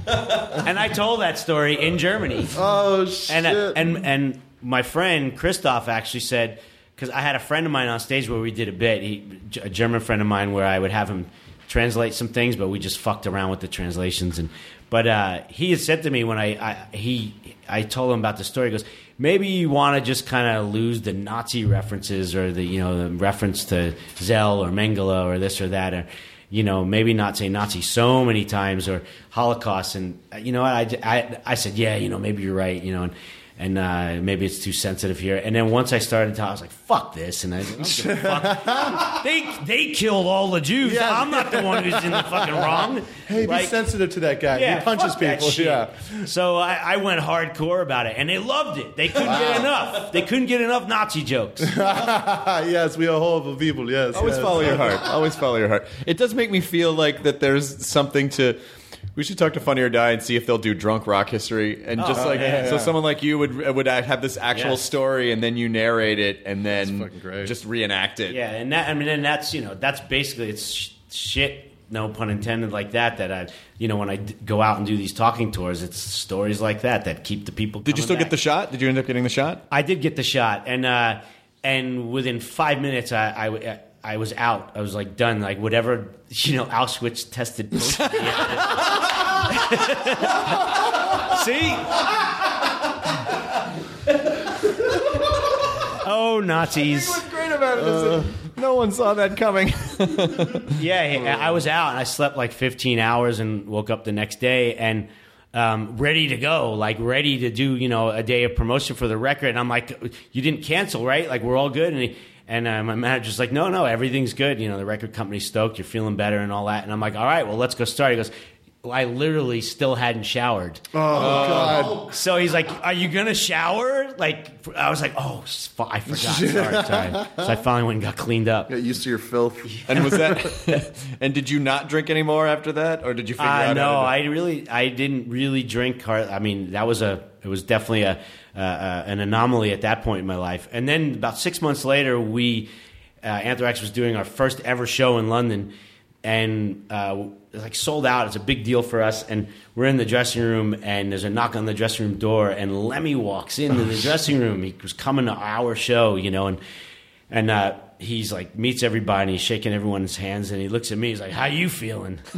and I told that story in Germany. Oh shit. And and and my friend Christoph actually said because I had a friend of mine on stage where we did a bit, he, a German friend of mine, where I would have him translate some things, but we just fucked around with the translations. And but uh, he had said to me when I, I he I told him about the story. He goes, maybe you want to just kind of lose the Nazi references or the you know the reference to Szell or Mengele or this or that or you know, maybe not say Nazi so many times or Holocaust. And, you know, I, I, I said, yeah, you know, maybe you're right, you know, and, and uh, maybe it's too sensitive here. And then once I started to, I was like, fuck this. And I, I don't give a fuck. they, they killed all the Jews. Yeah. I'm not the one who's in the fucking wrong. Hey, be sensitive to that guy. yeah, he punches people. Yeah. So I, I went hardcore about it, and they loved it. They couldn't get enough. They couldn't get enough Nazi jokes. yes, we are horrible people. Yes. Always yes. follow your heart. Always follow your heart. It does make me feel like that there's something to. We should talk to Funny or Die and see if they'll do drunk rock history and just like yeah, so yeah. someone like you would would have this actual Yes. story and then you narrate it and then fucking great. just reenact it. Yeah, and that I mean, and that's you know that's basically it's sh- shit. No pun intended, like that. That I, you know, when I d- go out and do these talking tours, it's stories like that that keep the people. Did you still get the shot? Did you end up getting the shot? I did get the shot, and uh, and within five minutes, I, I I was out. I was like done. Like whatever you know, Auschwitz tested. positive. See. Oh Nazis! What's great about it is that no one saw that coming. Yeah, yeah, I was out and I slept like 15 hours and woke up the next day and um, ready to go, like ready to do, you know, a day of promotion for the record. And I'm like, you didn't cancel, right? Like we're all good. And he, and uh, my manager's like, no, no, everything's good. You know, the record company's stoked. You're feeling better and all that. And I'm like, all right, well, let's go start. He goes, well, I literally still hadn't showered. Oh, God. So he's like, "Are you gonna shower?" Like I was like, "Oh, s- I forgot." Sorry, sorry. So I finally went and got cleaned up. Get used to your filth. And was that? and did you not drink anymore after that, or did you figure Uh, out? no, how to I really, I didn't really drink. Hard, I mean, that was a, it was definitely a, uh, uh, an anomaly at that point in my life. And then about six months later, we, uh, Anthrax was doing our first ever show in London, and uh, it like sold out. It's a big deal for us, and we're in the dressing room, and there's a knock on the dressing room door, and Lemmy walks into the dressing room. He was coming to our show, you know, and and. Uh, He's like meets everybody. And he's shaking everyone's hands, and he looks at me. He's like, "How you feeling?"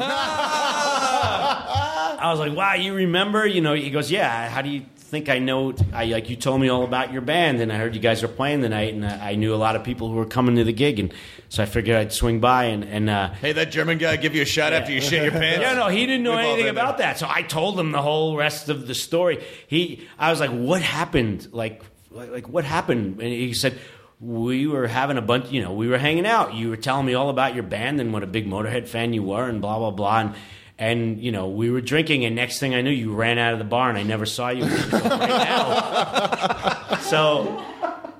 I was like, "Wow, you remember?" You know, he goes, "Yeah." How do you think I know? I like you told me all about your band, and I heard you guys were playing tonight, and I, I knew a lot of people who were coming to the gig, and so I figured I'd swing by and and. Uh, Hey, that German guy give you a shot after you shit your pants? yeah, no, he didn't know We've anything there. about that. So I told him the whole rest of the story. He, I was like, "What happened? Like, like, like, what happened?" And he said, "We were having a bunch. You know, we were hanging out. You were telling me all about your band and what a big Motorhead fan you were, and blah blah blah." And, and you know, we were drinking, and next thing I knew, you ran out of the bar, and I never saw you right now. So.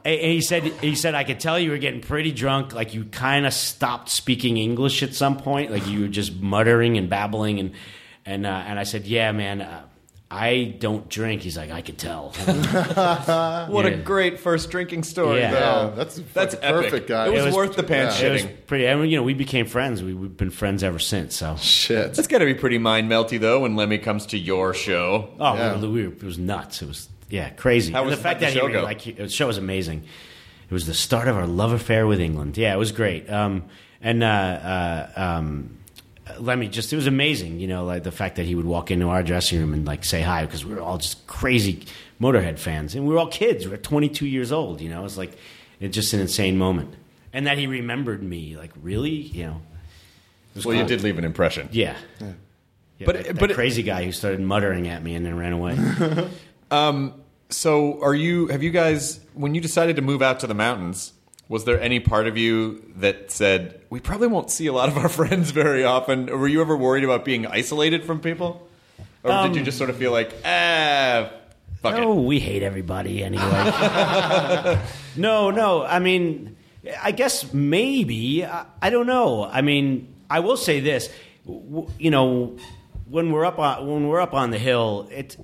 And he said, he said, I could tell you were getting pretty drunk. Like you kind of stopped speaking English at some point. Like you were just muttering and babbling. And, and, uh, and I said, yeah, man, uh, I don't drink. He's like, I could tell. What Yeah. a great first drinking story, Yeah. though. Yeah, that's That's fucking epic. perfect, guy. It was, It was- worth the pants it was shitting. pretty, and, you know, we became friends. We, we've been friends ever since. So, Shit. It's got to be pretty mind melty though when Lemmy comes to your show. oh, Yeah. we we it was nuts. It was, yeah, crazy. How And was- the fact how'd that the show he, go? like, he- the show was amazing. It was the start of our love affair with England. Yeah, it was great. Um, and, uh, uh, um, Uh, Lemmy just it was amazing, you know, like the fact that he would walk into our dressing room and like say hi because we were all just crazy Motorhead fans and we were all kids. We were 22 years old, you know. It was like it's just an insane moment, and that he remembered me, like really, you know. it was Well, you did leave an impression. yeah. Yeah, But- that, that but it- crazy guy who started muttering at me and then ran away. Um, so, are you? Have you guys? When you decided to move out to the mountains, was there any part of you that said we probably won't see a lot of our friends very often? Or were you ever worried about being isolated from people, or did you just sort of feel like, ah, fuck Oh, it? we hate everybody anyway. no, no. I mean, I guess maybe. I, I don't know. I mean, I will say this. W- you know, when we're up on when we're up on the hill, it.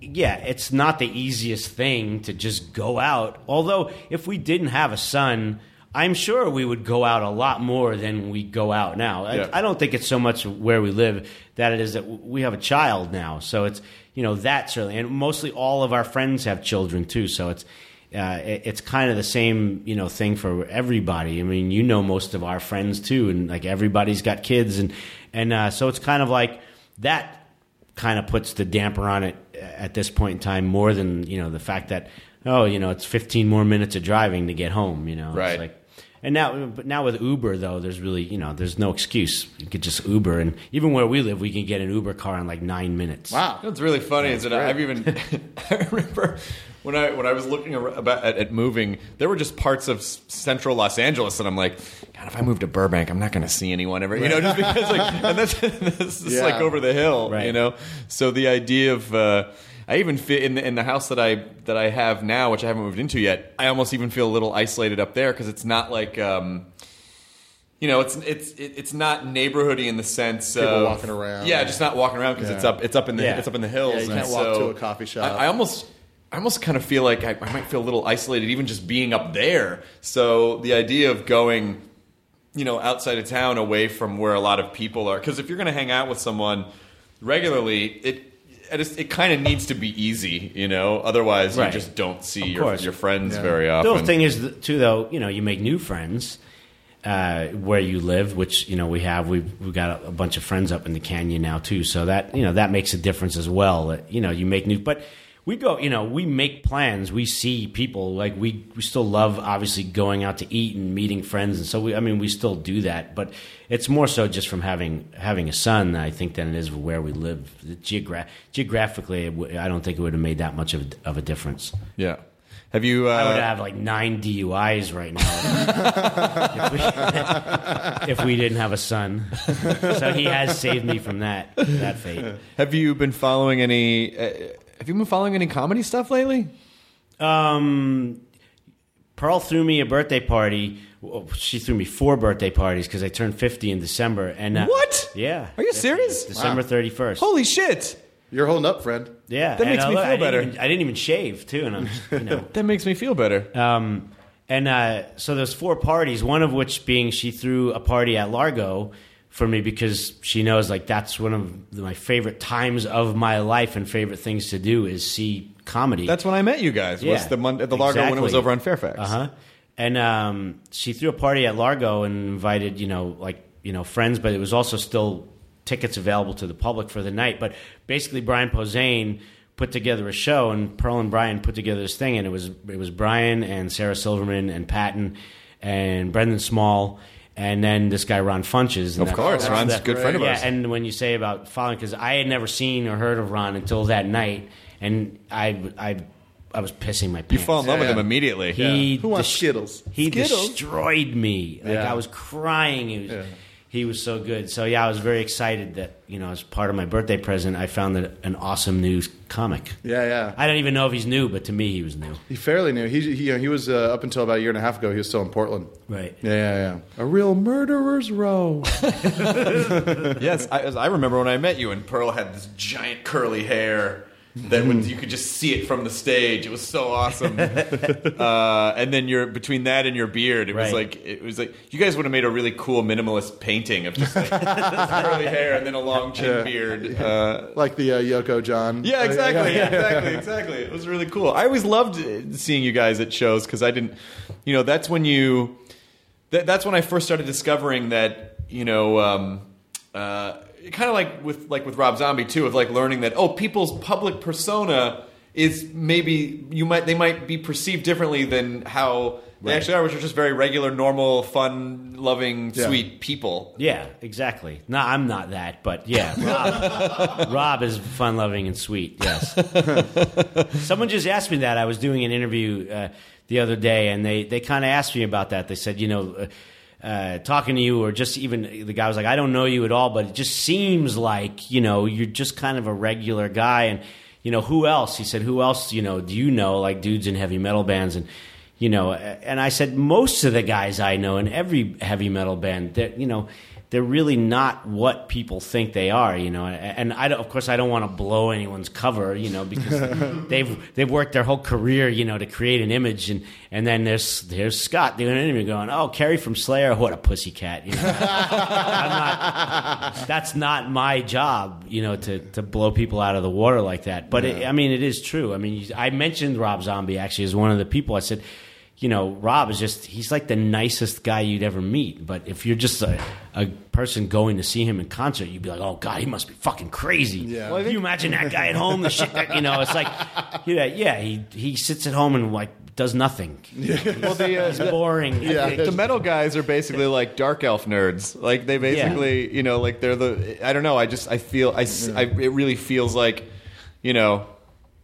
Yeah, it's not the easiest thing to just go out. Although, if we didn't have a son, I'm sure we would go out a lot more than we go out now. I- Yeah. I, don't think it's so much where we live that it is that we have a child now. So it's you know that certainly, and mostly all of our friends have children too. So it's uh, it- it's kind of the same you know thing for everybody. I mean, you know most of our friends too, and like everybody's got kids, and and uh, so it's kind of like that kind of puts the damper on it at this point in time more than you know the fact that oh you know it's 15 more minutes of driving to get home you know? It's Right. like and now but now with uber though there's really you know there's no excuse. You could just uber and even where we live we can get an uber car in like nine minutes. Wow. that's really funny is that I've even I remember when I when I was looking about at, at moving, there were just parts of central Los Angeles, that I'm like, God, if I move to Burbank, I'm not going to see anyone ever, you know, just because like, and that's this is Yeah. like over the hill, Right. you know. So the idea of uh, I even fit in the, in the house that I that I have now, which I haven't moved into yet. I almost even feel a little isolated up there because it's not like. Um, you know, it's it's it- it's not neighborhoody in the sense People of walking around. Yeah, just not walking around because it's up it's up in the Yeah. it's up in the hills. Yeah, you can't walk so to a coffee shop. I, I almost I almost kind of feel like I, I might feel a little isolated even just being up there. So the idea of going, you know, outside of town, away from where a lot of people are, because if you're going to hang out with someone regularly, it. It, is- it kind of needs to be easy, you know. Otherwise, Right. you just don't see your, your friends Yeah. very the often. other thing is too though you know you make new friends uh, where you live which you know we have we've, we've got a, a bunch of friends up in the canyon now too so that you know that makes a difference as well that you know you make new but we go, you know, we make plans. We see people like we we still love obviously going out to eat and meeting friends, and so we, I mean, we still do that. But it's more so just from having having a son, I think, than it is where we live. Geogra- geographically, I don't think it would have made that much of a, of a difference. Yeah. Have you? Uh, I would have like nine DUIs right now if, we, if we didn't have a son. So he has saved me from that that fate. Have you been following any? Uh, have you been following any comedy stuff lately? Um, Pearl threw me a birthday party. Well, She threw me four birthday parties because I turned fifty in December. And uh, What? Yeah. Are you serious? December thirty first. Holy shit! You're holding up, friend. Yeah, That and makes I me lo- feel I didn't better. even- I didn't even shave too, and I'm you know. That makes me feel better. Um, and uh, so there's four parties. One of which being she threw a party at Largo for me because she knows like that's one of my favorite times of my life and favorite things to do is see comedy. That's when I met you guys. Was the Mon- the Largo when it was over on Fairfax? Uh huh. And um, she threw a party at Largo and invited you know like you know friends, but it was also still tickets available to the public for the night. But basically, Brian Posehn put together a show, and Pearl and Brian put together this thing, and it was it was Brian and Sarah Silverman and Patton and Brendan Small. And then this guy Ron Funches. And Of course, Ron's a good friend of yeah, ours. And when you say about following, because I had never seen or heard of Ron until that night, and I I I was pissing my pants. You pants. fall in love with Yeah. him immediately. He Who wants des- Skittles? He Skittles? destroyed me. Like Yeah. I was crying. He was, he was so good. So yeah, I was very excited that you know, as part of my birthday present, I found that an awesome new comic. Yeah, yeah. I don't even know if he's new, but to me, he was new. He fairly new. He he, he was uh, up until about a year and a half ago. He was still in Portland. Right. Yeah, yeah, yeah. A real murderer's row. yes, I, as I remember when I met you, and Pearl had this giant curly hair that when you could just see it from the stage. It was so awesome. uh, and then your between that and your beard, it was Right. like it was like you guys would have made a really cool minimalist painting of just like curly hair and then a long chin Yeah. beard. Uh, like the uh, Yoko John. yeah, exactly, Yeah, exactly, exactly. It was really cool. I always loved uh, seeing you guys at shows because I didn't, you know, that's when you, that, that's when I first started discovering that, you know, um, uh, kind of like with like with Rob Zombie too, of like learning that oh, people's public persona is maybe you might they might be perceived differently than how they actually are, which are just very regular, normal, fun, loving, Yeah. sweet people. Yeah, exactly. No, I'm not that, but yeah, Rob, Rob is fun loving and sweet. Yes. Someone just asked me that. I was doing an interview uh, the other day, and they they kind of asked me about that. They said, you know. Uh, uh, talking to you, or just even the guy was like, I don't know you at all, but it just seems like you know you're just kind of a regular guy, and you know who else? He said, who else? You know, do you know like dudes in heavy metal bands and you know and i said most of the guys i know in every heavy metal band that you know they're really not what people think they are you know and i of course i don't want to blow anyone's cover you know because they've they've worked their whole career you know to create an image and and then there's there's scott doing an interview going oh Kerry from slayer what a pussycat you know I'm not, that's not my job, you know, to, to blow people out of the water like that. But it, I mean, it is true. I mean, I mentioned Rob Zombie actually as one of the people. I said, you know, Rob is just, he's like the nicest guy you'd ever meet. But if you're just a, a person going to see him in concert, you'd be like, oh, God, he must be fucking crazy. Yeah. Well, Can you imagine that guy at home? The shit that, you know, it's like, yeah, yeah he, he sits at home and like does nothing. Yeah. Well, the, uh, He's boring. Yeah. the metal guys are basically like dark elf nerds. Like they basically, you know, like they're the. I don't know. I just I feel I, I it really feels like, you know,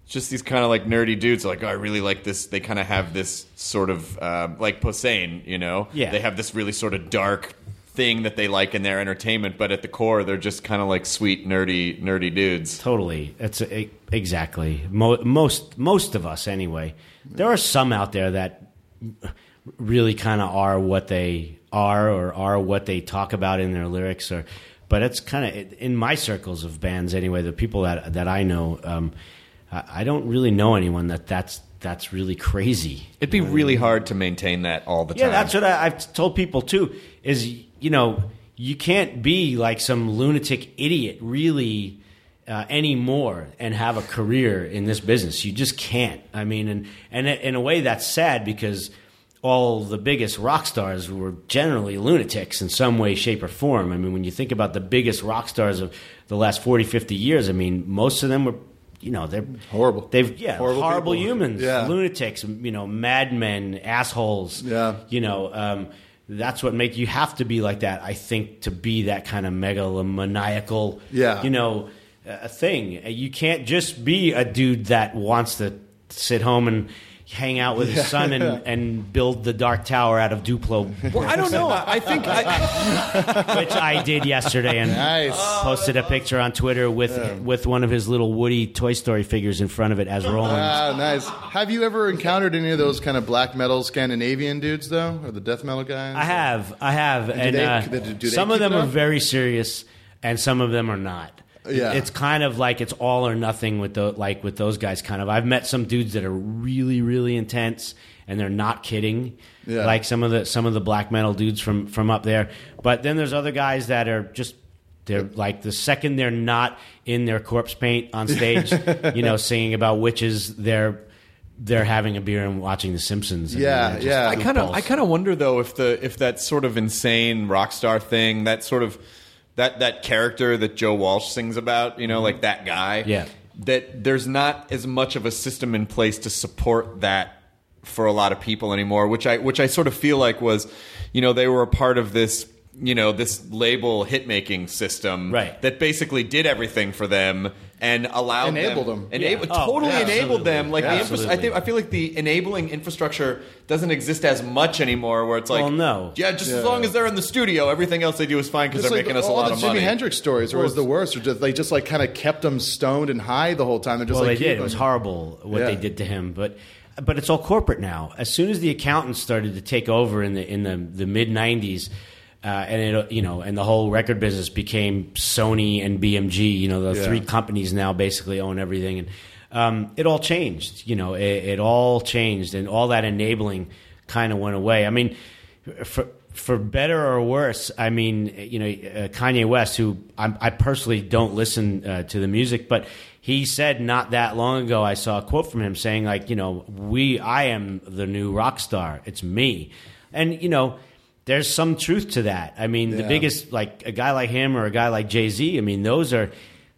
just these kind of like nerdy dudes. Like oh, I really like this. They kind of have this sort of um, like Posehn. You know, Yeah. They have this really sort of dark thing that they like in their entertainment, but at the core, they're just kind of like sweet nerdy nerdy dudes. Totally. It's e- exactly Mo- most most of us anyway. There are some out there that really kind of are what they are or are what they talk about in their lyrics or but it's kind of in my circles of bands anyway the people that that I know um, I, I don't really know anyone that that's that's really crazy It'd be really hard to maintain that all the yeah, time. Yeah, that's what I, I've told people too. Is you know you can't be like some lunatic idiot really uh, anymore and have a career in this business. You just can't. I mean, and and in a way that's sad because all the biggest rock stars were generally lunatics in some way, shape, or form. I mean, when you think about the biggest rock stars of the last 40, 50 years, I mean, most of them were you know they're Horrible. They've yeah Horrible horrible, humans, Yeah. lunatics, you know, madmen, assholes. Yeah. you know. Um, that's what make you have to be like that. I think to be that kind of megalomaniacal, Yeah. you know, uh, thing. You can't just be a dude that wants to sit home and hang out with his son and, and build the Dark Tower out of Duplo, Well, I don't know. I think I, which I did yesterday and Nice. posted a picture on Twitter with with one of his little Woody Toy Story figures in front of it as Roland. Ah, nice. Have you ever encountered any of those kind of black metal Scandinavian dudes, though, or the death metal guys? I have, I have, and, they- uh, do they- do they some of keep them it are up? very serious, and some of them are not. Yeah. it's kind of like it's all or nothing with the like with those guys. Kind of, I've met some dudes that are really, really intense, and they're not kidding. Yeah. Like some of the some of the black metal dudes from from up there. But then there's other guys that are just. They're like the second they're not in their corpse paint on stage, you know, singing about witches. They're they're having a beer and watching The Simpsons. and Yeah, just yeah. I kind of. I kind of wonder though if the if that sort of insane rock star thing, that sort of that that character that Joe Walsh sings about, you know, like mm-hmm. that guy, Yeah. that there's not as much of a system in place to support that for a lot of people anymore, which I which I sort of feel like was, you know, they were a part of this. You know this label hit making system Right. that basically did everything for them and allowed Enabled them, them. enable, Yeah. Oh, totally yeah, enabled them. Like the infra- I think I feel like the enabling infrastructure doesn't exist as much anymore. Where it's like, Well, no. yeah, just as long as they're in the studio, everything else they do is fine because they're like making us a all lot the of Jimi money. Hendrix stories were always the worst. Or just, they just like kind of kept them stoned and high the whole time. They're just well, like they did. It was horrible what Yeah. they did to him. But but it's all corporate now. As soon as the accountants started to take over in the in the, the mid '90s, uh, and it you know, and the whole record business became Sony and BMG. You know, the Yeah. three companies now basically own everything, and um, it all changed. You know, it, it all changed, and all that enabling kind of went away. I mean, for for better or worse, I mean, you know, uh, Kanye West, who I'm, I personally don't listen uh, to the music, but he said not that long ago, I saw a quote from him saying, like, you know, we, I am the new rock star. It's me, and you know. There's some truth to that. I mean, the biggest, like a guy like him or a guy like Jay Z. I mean, those are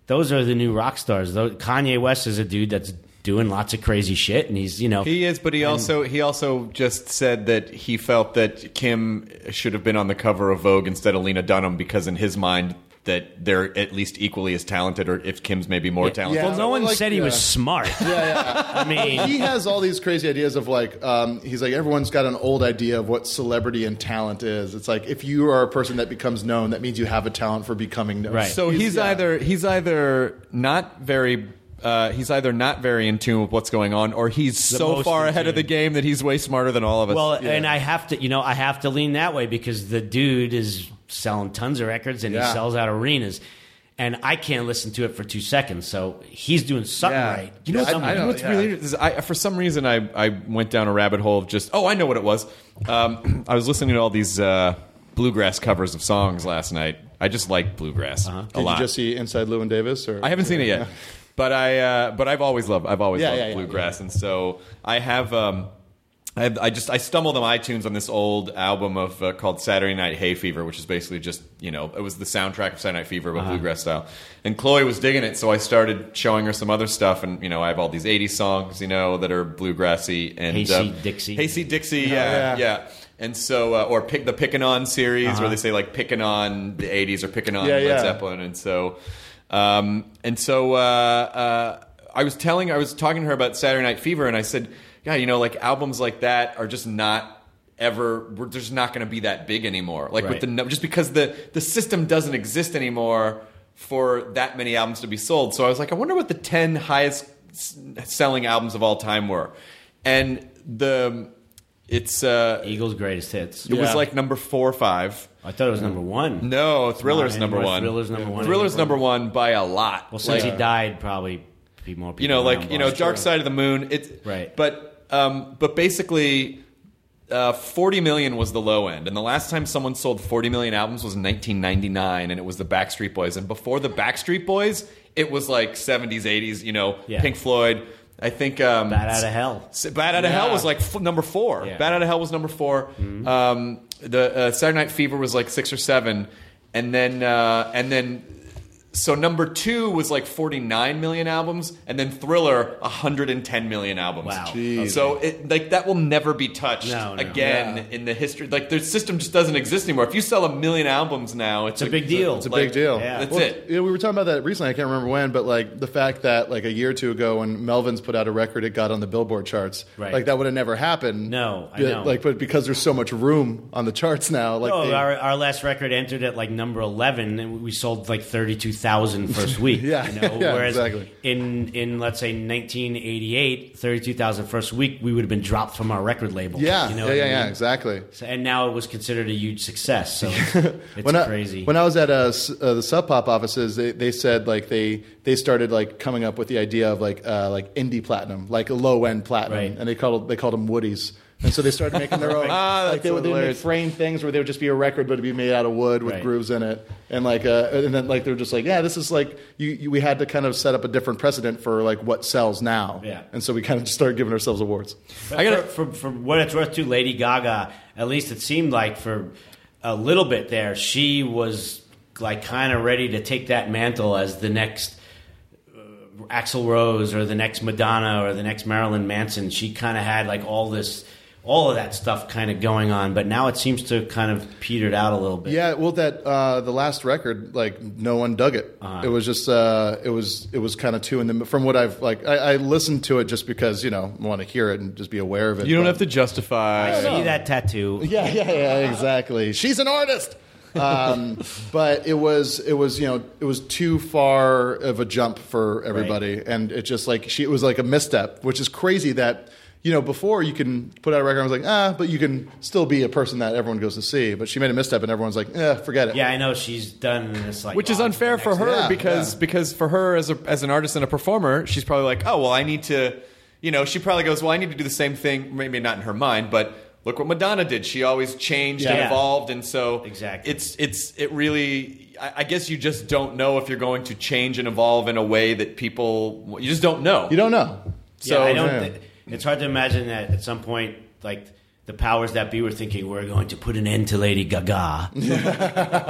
those are the new rock stars. Those, Kanye West is a dude that's doing lots of crazy shit, and he's you know He is, but he also he also just said that he felt that Kim should have been on the cover of Vogue instead of Lena Dunham because in his mind that they're at least equally as talented, or if Kim's maybe more talented. Well, no one like, said he was smart. Yeah, yeah. I mean, he has all these crazy ideas of like um, he's like everyone's got an old idea of what celebrity and talent is. It's like if you are a person that becomes known, that means you have a talent for becoming known. Right. So he's, yeah. either he's either not very uh, he's either not very in tune with what's going on, or he's so far ahead of the game that he's way smarter than all of us. well, and I have to, you know, I have to lean that way because the dude is selling tons of records and he sells out arenas, and I can't listen to it for two seconds. So he's doing something Yeah. right. You know, what's, I- I you know know, what's yeah. really interesting is I, for some reason I, I went down a rabbit hole of just oh I know what it was. Um, I was listening to all these uh, bluegrass covers of songs last night. I just like bluegrass a Did lot. you just see Inside Llewyn Davis? Or I haven't seen it yet, but I uh, but I've always loved I've always Yeah, loved yeah, yeah, bluegrass, and so I have. Um, I, have, I just I stumbled on iTunes on this old album of uh, called Saturday Night Hay Fever, which is basically just you know it was the soundtrack of Saturday Night Fever, but bluegrass style. And Chloe was digging it, so I started showing her some other stuff, and you know I have all these '80s songs, you know, that are bluegrassy and Hayseed uh, Dixie. Hayseed Dixie, yeah, yeah. yeah. And so, uh, or pick the Pickin' On series, where they say like picking on the '80s or picking on Yeah, Led yeah. Zeppelin, and so, um, and so, uh, uh, I was telling, I was talking to her about Saturday Night Fever, and I said, "Yeah, you know, like albums like that are just not." Ever, we're just not going to be that big anymore. Like with the just because the the system doesn't exist anymore for that many albums to be sold. So I was like, I wonder what the ten highest selling albums of all time were, and the it's uh, Eagles' greatest hits. it was like number four or five. I thought it was number one. No, Thriller's Not number one. Thriller's number one. Thriller's number one by a lot. Well, since Like, he died, probably be more people. you know, like you know, Boston. Dark Side of the Moon. It's Right. but um, but basically, uh, forty million was the low end, and the last time someone sold forty million albums was in nineteen ninety nine, and it was the Backstreet Boys. And before the Backstreet Boys, it was like seventies, eighties. You know, Yeah. Pink Floyd. I think um, Bat Outta Hell. Bat Out of Hell was like f- number four. Yeah. Bat Out of Hell was number 4 Um, the uh, Saturday Night Fever was like six or seven, and then uh, and then so number two was like 49 million albums, and then Thriller 110 million albums. Wow. Jeez. So it like that will never be touched No, no. again Yeah. in the history. Like the system just doesn't exist anymore. If you sell a million albums now, it's, It's a big deal. It's a like, big deal. Yeah. That's Well, it. yeah, we were talking about that recently. I can't remember when, but like the fact that like a year or two ago, when Melvins put out a record, it got on the Billboard charts. Right. Like that would have never happened. No, I Yeah, know. Like, but because there's so much room on the charts now, like No, they- our, our last record entered at like number 11 and we sold like 32,000 first week. Yeah, you know? yeah, Whereas exactly. in, in, let's say, 1988, 32,000 first week, we would have been dropped from our record label. yeah, You know yeah, yeah, I yeah, exactly. So- and now it was considered a huge success. So it's when I, crazy. When I was at uh, uh, the Sub Pop offices, they, they said like they they started like coming up with the idea of like uh, like indie platinum, like a low end platinum, Right. and they called they called them Woodies. And so they started making their own. Ah, like that's they would they would make frame things where they would just be a record, but it'd be made out of wood with Right. grooves in it, and like uh, and then like they were just like, yeah, this is like you, you. We had to kind of set up a different precedent for like what sells now. Yeah. And so we kind of just started giving ourselves awards. I got for, for, for what it's worth to Lady Gaga. At least it seemed like for a little bit there, she was like kind of ready to take that mantle as the next uh, Axl Rose or the next Madonna or the next Marilyn Manson. She kind of had like all this, all of that stuff kind of going on. But now it seems to kind of petered out a little bit. Yeah, well, that uh, the last record, like no one dug it. Uh-huh. It was just uh, it was it was kind of too. And the from what I've like I, I listened to it just because you know want to hear it and just be aware of it. You don't have to justify. I see that tattoo? Yeah, yeah, yeah, exactly. She's an artist. um, but it was it was you know it was too far of a jump for everybody, and it just like she it was like a misstep, which is crazy that. You know, before you can put out a record, I was like, ah, but you can still be a person that everyone goes to see. But she made a misstep, and everyone's like, eh, forget it. Yeah, I know she's done this like, which is unfair for her Yeah, because yeah. because for her as a as an artist and a performer, she's probably like, oh well, I need to, you know, she probably goes, well, I need to do the same thing, maybe not in her mind, but look what Madonna did. She always changed and evolved, and so Exactly. it's it's it really. I I guess you just don't know if you're going to change and evolve in a way that people you just don't know. You don't know. So yeah, I don't. yeah. Thi- it's hard to imagine that at some point, like the powers that be were thinking, we're going to put an end to Lady Gaga,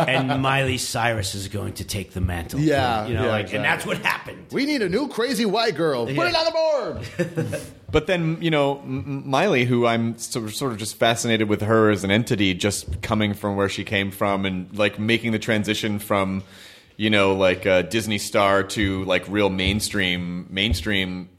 and Miley Cyrus is going to take the mantle. Yeah, you know, yeah, like, exactly. and that's what happened. We need a new crazy white girl. Put Yeah. it on the board. But then, you know, M- M- Miley, who I'm sort of, sort of just fascinated with her as an entity, just coming from where she came from and like making the transition from, you know, like a Disney star to like real mainstream, mainstream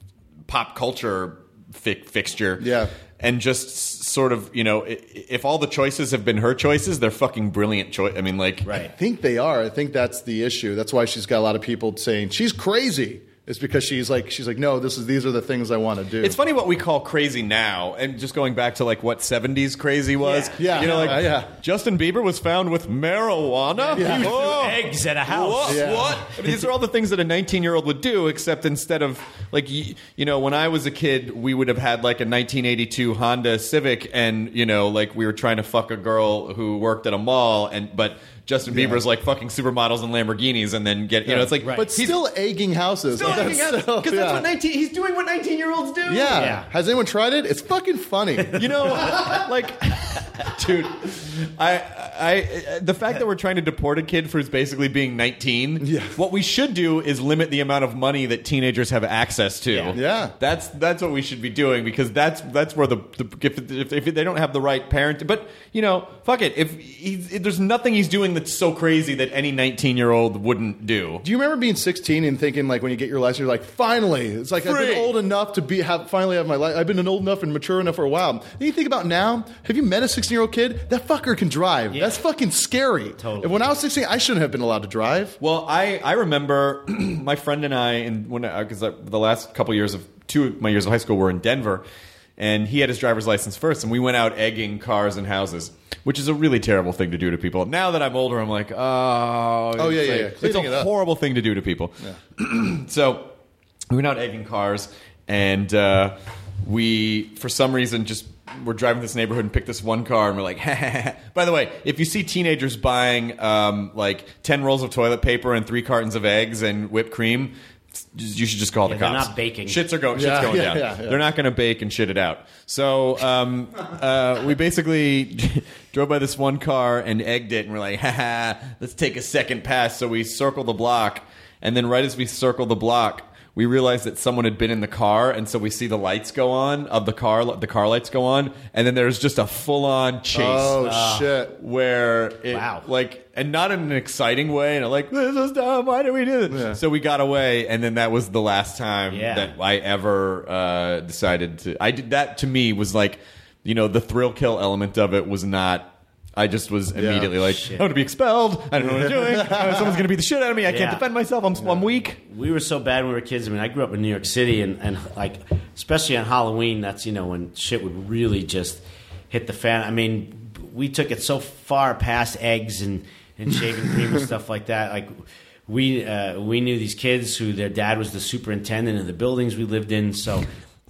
pop culture fi- fixture. Yeah. And just sort of, you know, if all the choices have been her choices, they're fucking brilliant choice. I mean, like, right. I think they are. I think that's the issue. That's why she's got a lot of people saying she's crazy. It's because she's like she's like no, this is these are the things I want to do. It's funny what we call crazy now, and just going back to like what '70s crazy was. Yeah. Yeah. you know, like Uh, yeah. Justin Bieber was found with marijuana. Yeah. Oh. Eggs at a house. What? Yeah. What? I mean, these are all the things that a 19 year old would do, except instead of like y- you know, when I was a kid, we would have had like a 1982 Honda Civic, and you know, like we were trying to fuck a girl who worked at a mall, and but. Justin Bieber's like fucking supermodels and Lamborghinis, and then get you know it's like, Right. but still egging houses. still Like, hanging out that's still- because that's yeah. what 19 he's doing what 19 year olds do. Yeah. Yeah. Has anyone tried it? It's fucking funny. You know, like, dude, I, I, the fact that we're trying to deport a kid for basically being 19. Yeah. What we should do is limit the amount of money that teenagers have access to. Yeah. Yeah. That's that's what we should be doing because that's that's where the, the if, if, if they don't have the right parent. But you know, fuck it. If, he's, if there's nothing he's doing that's so crazy that any 19 year old wouldn't do. Do you remember being 16 and thinking like when you get your license, you're like, finally, it's like I've been old enough to be have finally have my life. I've been old enough and mature enough for a while. And you think about now, have you met a 16 year old kid? That fucker can drive. That's fucking scary. Totally. If when I was 16, I shouldn't have been allowed to drive. Well, I, I remember my friend and I, and when because the last couple years of two of my years of high school were in Denver, and he had his driver's license first, and we went out egging cars and houses, which is a really terrible thing to do to people. Now that I'm older, I'm like, oh, Oh, yeah, yeah, like- yeah. it's Cleaning it a up. horrible thing to do to people. so we went out egging cars, and uh, we, for some reason, just were driving this neighborhood and pick this one car, and we're like, by the way, if you see teenagers buying um, like 10 rolls of toilet paper and three cartons of eggs and whipped cream, you should just call the Yeah, they're cops. not baking. Shits are going. Yeah, shit's going yeah, down. yeah, yeah. They're not going to bake and shit it out. So um, uh, we basically drove by this one car and egged it, and we're like, haha, let's take a second pass. So we circle the block, and then right as we circle the block. We realized that someone had been in the car, and so we see the lights go on of the car. The car lights go on, and then there's just a full-on chase Oh shit! where it Wow. like and not in an exciting way and like this is dumb why did we do this Yeah. so we got away and then that was the last time Yeah. that i ever uh, decided to i did that to me was like you know the thrill kill element of it was not I just was immediately like, I'm going to be expelled. I don't know what I'm doing. Uh, someone's going to beat the shit out of me. I can't defend myself. I'm, I'm weak. we were so bad when we were kids. I mean, I grew up in New York City, and, and like, especially on Halloween, that's you know when shit would really just hit the fan. I mean, we took it so far past eggs and, and shaving cream and stuff like that. Like, we uh, we knew these kids who their dad was the superintendent of the buildings we lived in, so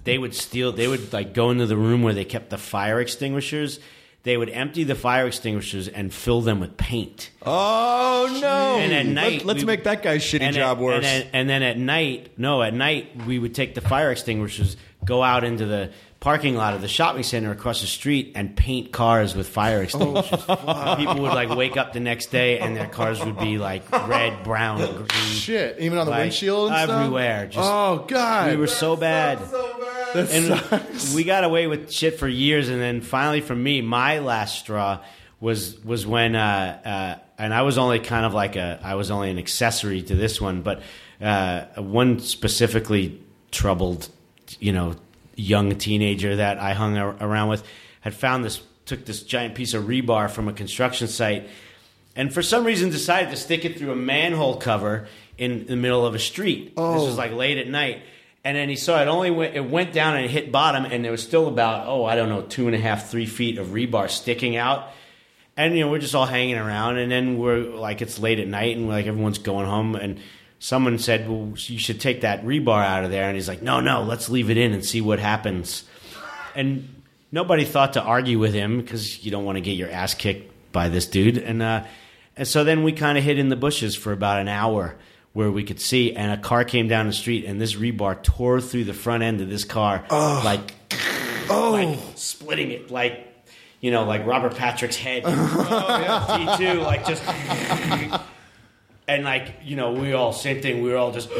they would steal. They would like go into the room where they kept the fire extinguishers. They would empty the fire extinguishers and fill them with paint. Oh, no. And at night, Let, us make that guy's shitty and job at- worse. And then, and then at night, no, at night we would take the fire extinguishers, go out into the parking lot of the shopping center across the street, and paint cars with fire extinguishers. People would like wake up the next day, and their cars would be like red, brown, green. Shit! Even on the Like, windshield and stuff? everywhere, just- oh god! We were so bad. So bad. and we got away with shit for years, and then finally, for me, my last straw was was when, uh, uh, and I was only kind of like a, I was only an accessory to this one, but uh, one specifically troubled, you know, young teenager that I hung ar- around with had found this, took this giant piece of rebar from a construction site, and for some reason decided to stick it through a manhole cover in the middle of a street. This was oh. like late at night. And then he saw it only went, it went down and it hit bottom, and there was still about oh I don't know two and a half three feet of rebar sticking out, and you know we're just all hanging around, and then we're like it's late at night, and like everyone's going home, and someone said well you should take that rebar out of there, and he's like no no let's leave it in and see what happens, and nobody thought to argue with him because you don't want to get your ass kicked by this dude, and uh, and so then we kind of hid in the bushes for about an hour where we could see, and a car came down the street, and this rebar tore through the front end of this car, like, oh. like splitting it, like you know, like Robert Patrick's head, T two, like just, and like you know, we all same thing. We were all just.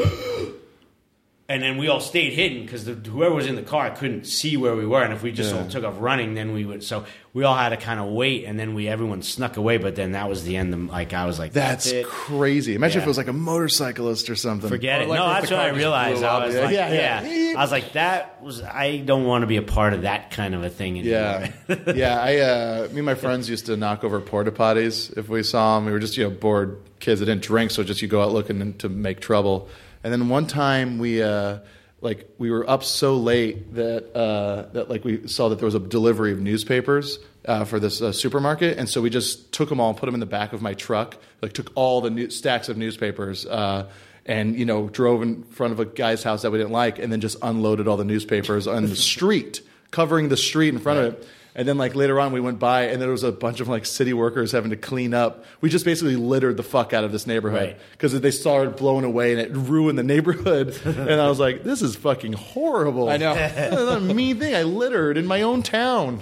And then we all stayed hidden because whoever was in the car couldn't see where we were, and if we just all took off running, then we would. So we all had to kind of wait, and then we everyone snuck away. But then that was the end. Of, like I was like, That's that's, it. crazy. Imagine if it was like a motorcyclist or something. Forget Or it. like no, that's what I realized. I was yeah, like, yeah, yeah, yeah. I was like, that was. I don't want to be a part of that kind of a thing anymore. Yeah, yeah. I, uh, me and my friends used to knock over porta potties if we saw them. We were just you know bored kids that didn't drink, so just you go out looking to make trouble. And then one time we. Uh, like we were up so late that uh, that like we saw that there was a delivery of newspapers uh, for this uh, supermarket, and so we just took them all, and put them in the back of my truck, like took all the new- stacks of newspapers, uh, and you know drove in front of a guy's house that we didn't like, and then just unloaded all the newspapers on the street, covering the street in front of it. And then like later on, we went by, and there was a bunch of like city workers having to clean up. We just basically littered the fuck out of this neighborhood Right. because they started blowing away, and it ruined the neighborhood. and I was like, "This is fucking horrible." I know. That's a mean thing. I littered in my own town.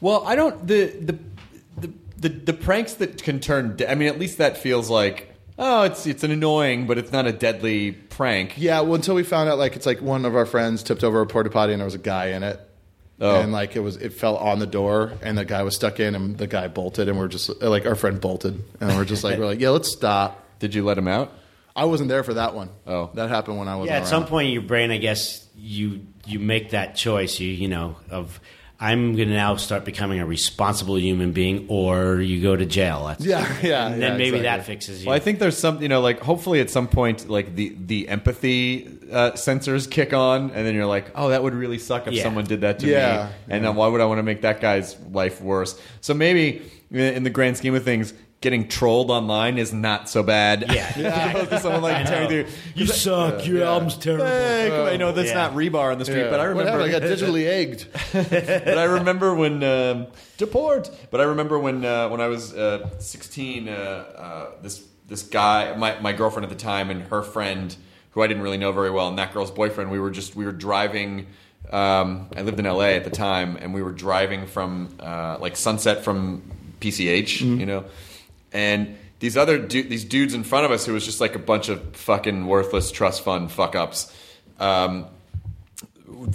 Well, I don't the the the the, the pranks that can turn. De- I mean, at least that feels like oh, it's it's an annoying, but it's not a deadly prank. Yeah, well, until we found out, like it's like one of our friends tipped over a porta potty, and there was a guy in it. Oh. And like it was, it fell on the door, and the guy was stuck in, and the guy bolted, and we're just like our friend bolted, and we're just like we're like, yeah, let's stop. Did you let him out? I wasn't there for that one. Oh. that happened when I was. Yeah, at some point, in your brain, I guess, you you make that choice. You you know of I'm going to now start becoming a responsible human being, or you go to jail. That's, Yeah, yeah, And yeah, then maybe that fixes you. Well, I think there's some, you know, like hopefully at some point, like the the empathy uh, sensors kick on, and then you're like, oh, that would really suck if Yeah. someone did that to Yeah, me, and then why would I want to make that guy's life worse? So maybe in in the grand scheme of things. Getting trolled online is not so bad. Yeah. As opposed to someone like tearing through. you suck. Your album's terrible. Hey, come on, I know that's Yeah. not rebar on the street, Yeah. but I remember happened? I got digitally egged. but I remember when um, deport. But I remember when uh, when I was uh, 16, uh, uh, this this guy, my my girlfriend at the time, and her friend who I didn't really know very well, and that girl's boyfriend. We were just we were driving. Um, I lived in LA at the time, and we were driving from uh, like Sunset from PCH, you know, and these other du- these dudes in front of us who was just like a bunch of fucking worthless trust fund fuck ups. Um,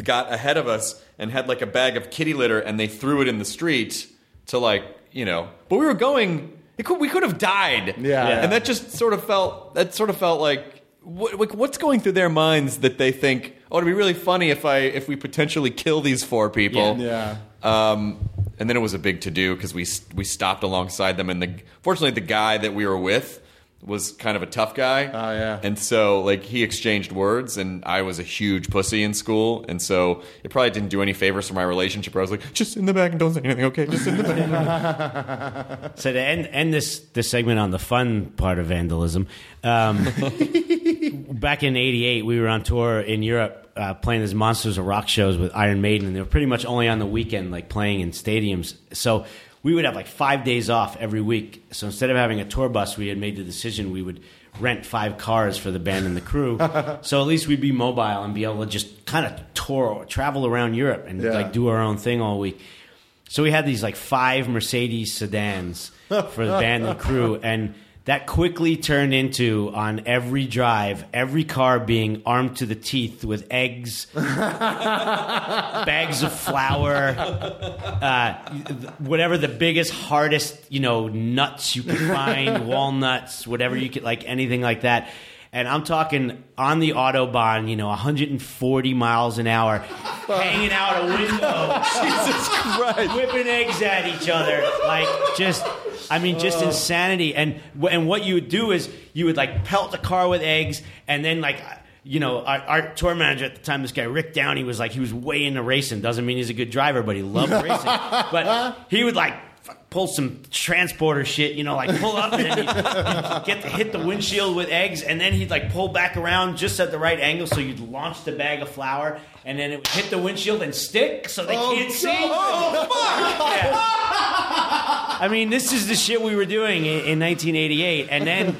got ahead of us and had like a bag of kitty litter and they threw it in the street to like you know but we were going it could, we could have died Yeah. Yeah. and that just sort of felt that sort of felt like what, like, what's going through their minds that they think oh it'd be really funny if i if we potentially kill these four people Yeah. um, and then it was a big to do because we we stopped alongside them, and the fortunately the guy that we were with was kind of a tough guy. Oh, yeah. And so like he exchanged words, and I was a huge pussy in school, and so it probably didn't do any favors for my relationship. Where I was like, just in the back and don't say anything, okay? Just in the back. So to end, end this this segment on the fun part of vandalism, um, back in '88, we were on tour in Europe uh, playing these Monsters of Rock shows with Iron Maiden, and they were pretty much only on the weekend, like playing in stadiums. So we would have like five days off every week. So instead of having a tour bus, we had made the decision we would rent five cars for the band and the crew. so at least we'd be mobile and be able to just kind of tour, travel around Europe, and Yeah. like do our own thing all week. So we had these like five Mercedes sedans for the band and crew, and that quickly turned into on every drive, every car being armed to the teeth with eggs, bags of flour, uh, whatever the biggest, hardest, you know, nuts you could find, walnuts, whatever you could, like anything like that. And I'm talking on the autobahn, you know, 140 miles an hour, hanging out a window, Jesus Christ, whipping eggs at each other, like just, I mean, just oh. insanity. And and what you would do is you would like pelt the car with eggs, and then like. You know, our, our tour manager at the time, this guy Rick Downey, was like he was way into racing. Doesn't mean he's a good driver, but he loved racing. But he would like pull some transporter shit, you know, like pull up and he'd, he'd get to hit the windshield with eggs, and then he'd like pull back around just at the right angle, so you'd launch the bag of flour, and then it would hit the windshield and stick, so they oh, can't see. Oh fuck! I mean, this is the shit we were doing in, in 1988, and then.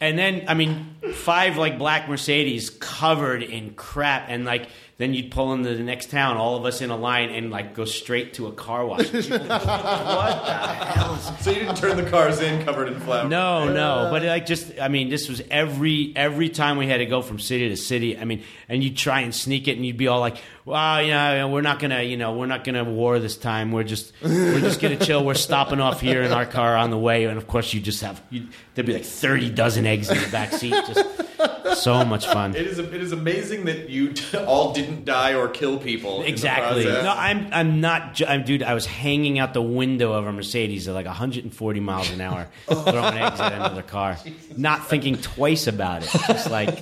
And then, I mean, five like black Mercedes covered in crap, and like then you'd pull into the next town, all of us in a line, and like go straight to a car wash. What the hell? Is so you didn't turn the cars in covered in flour. no, no, but like just I mean, this was every every time we had to go from city to city. I mean, and you'd try and sneak it, and you'd be all like, "Well, you know, we're not gonna, you know, we're not gonna war this time. We're just we're just gonna chill. We're stopping off here in our car on the way." And of course, you just have you there'd be like thirty dozen eggs in the back seat. Just so much fun. It is it is amazing that you all didn't die or kill people. Exactly. No, I'm I'm not. I'm, dude, I was hanging out the window of a Mercedes at like 140 miles an hour, throwing eggs at another car, not thinking twice about it. Just like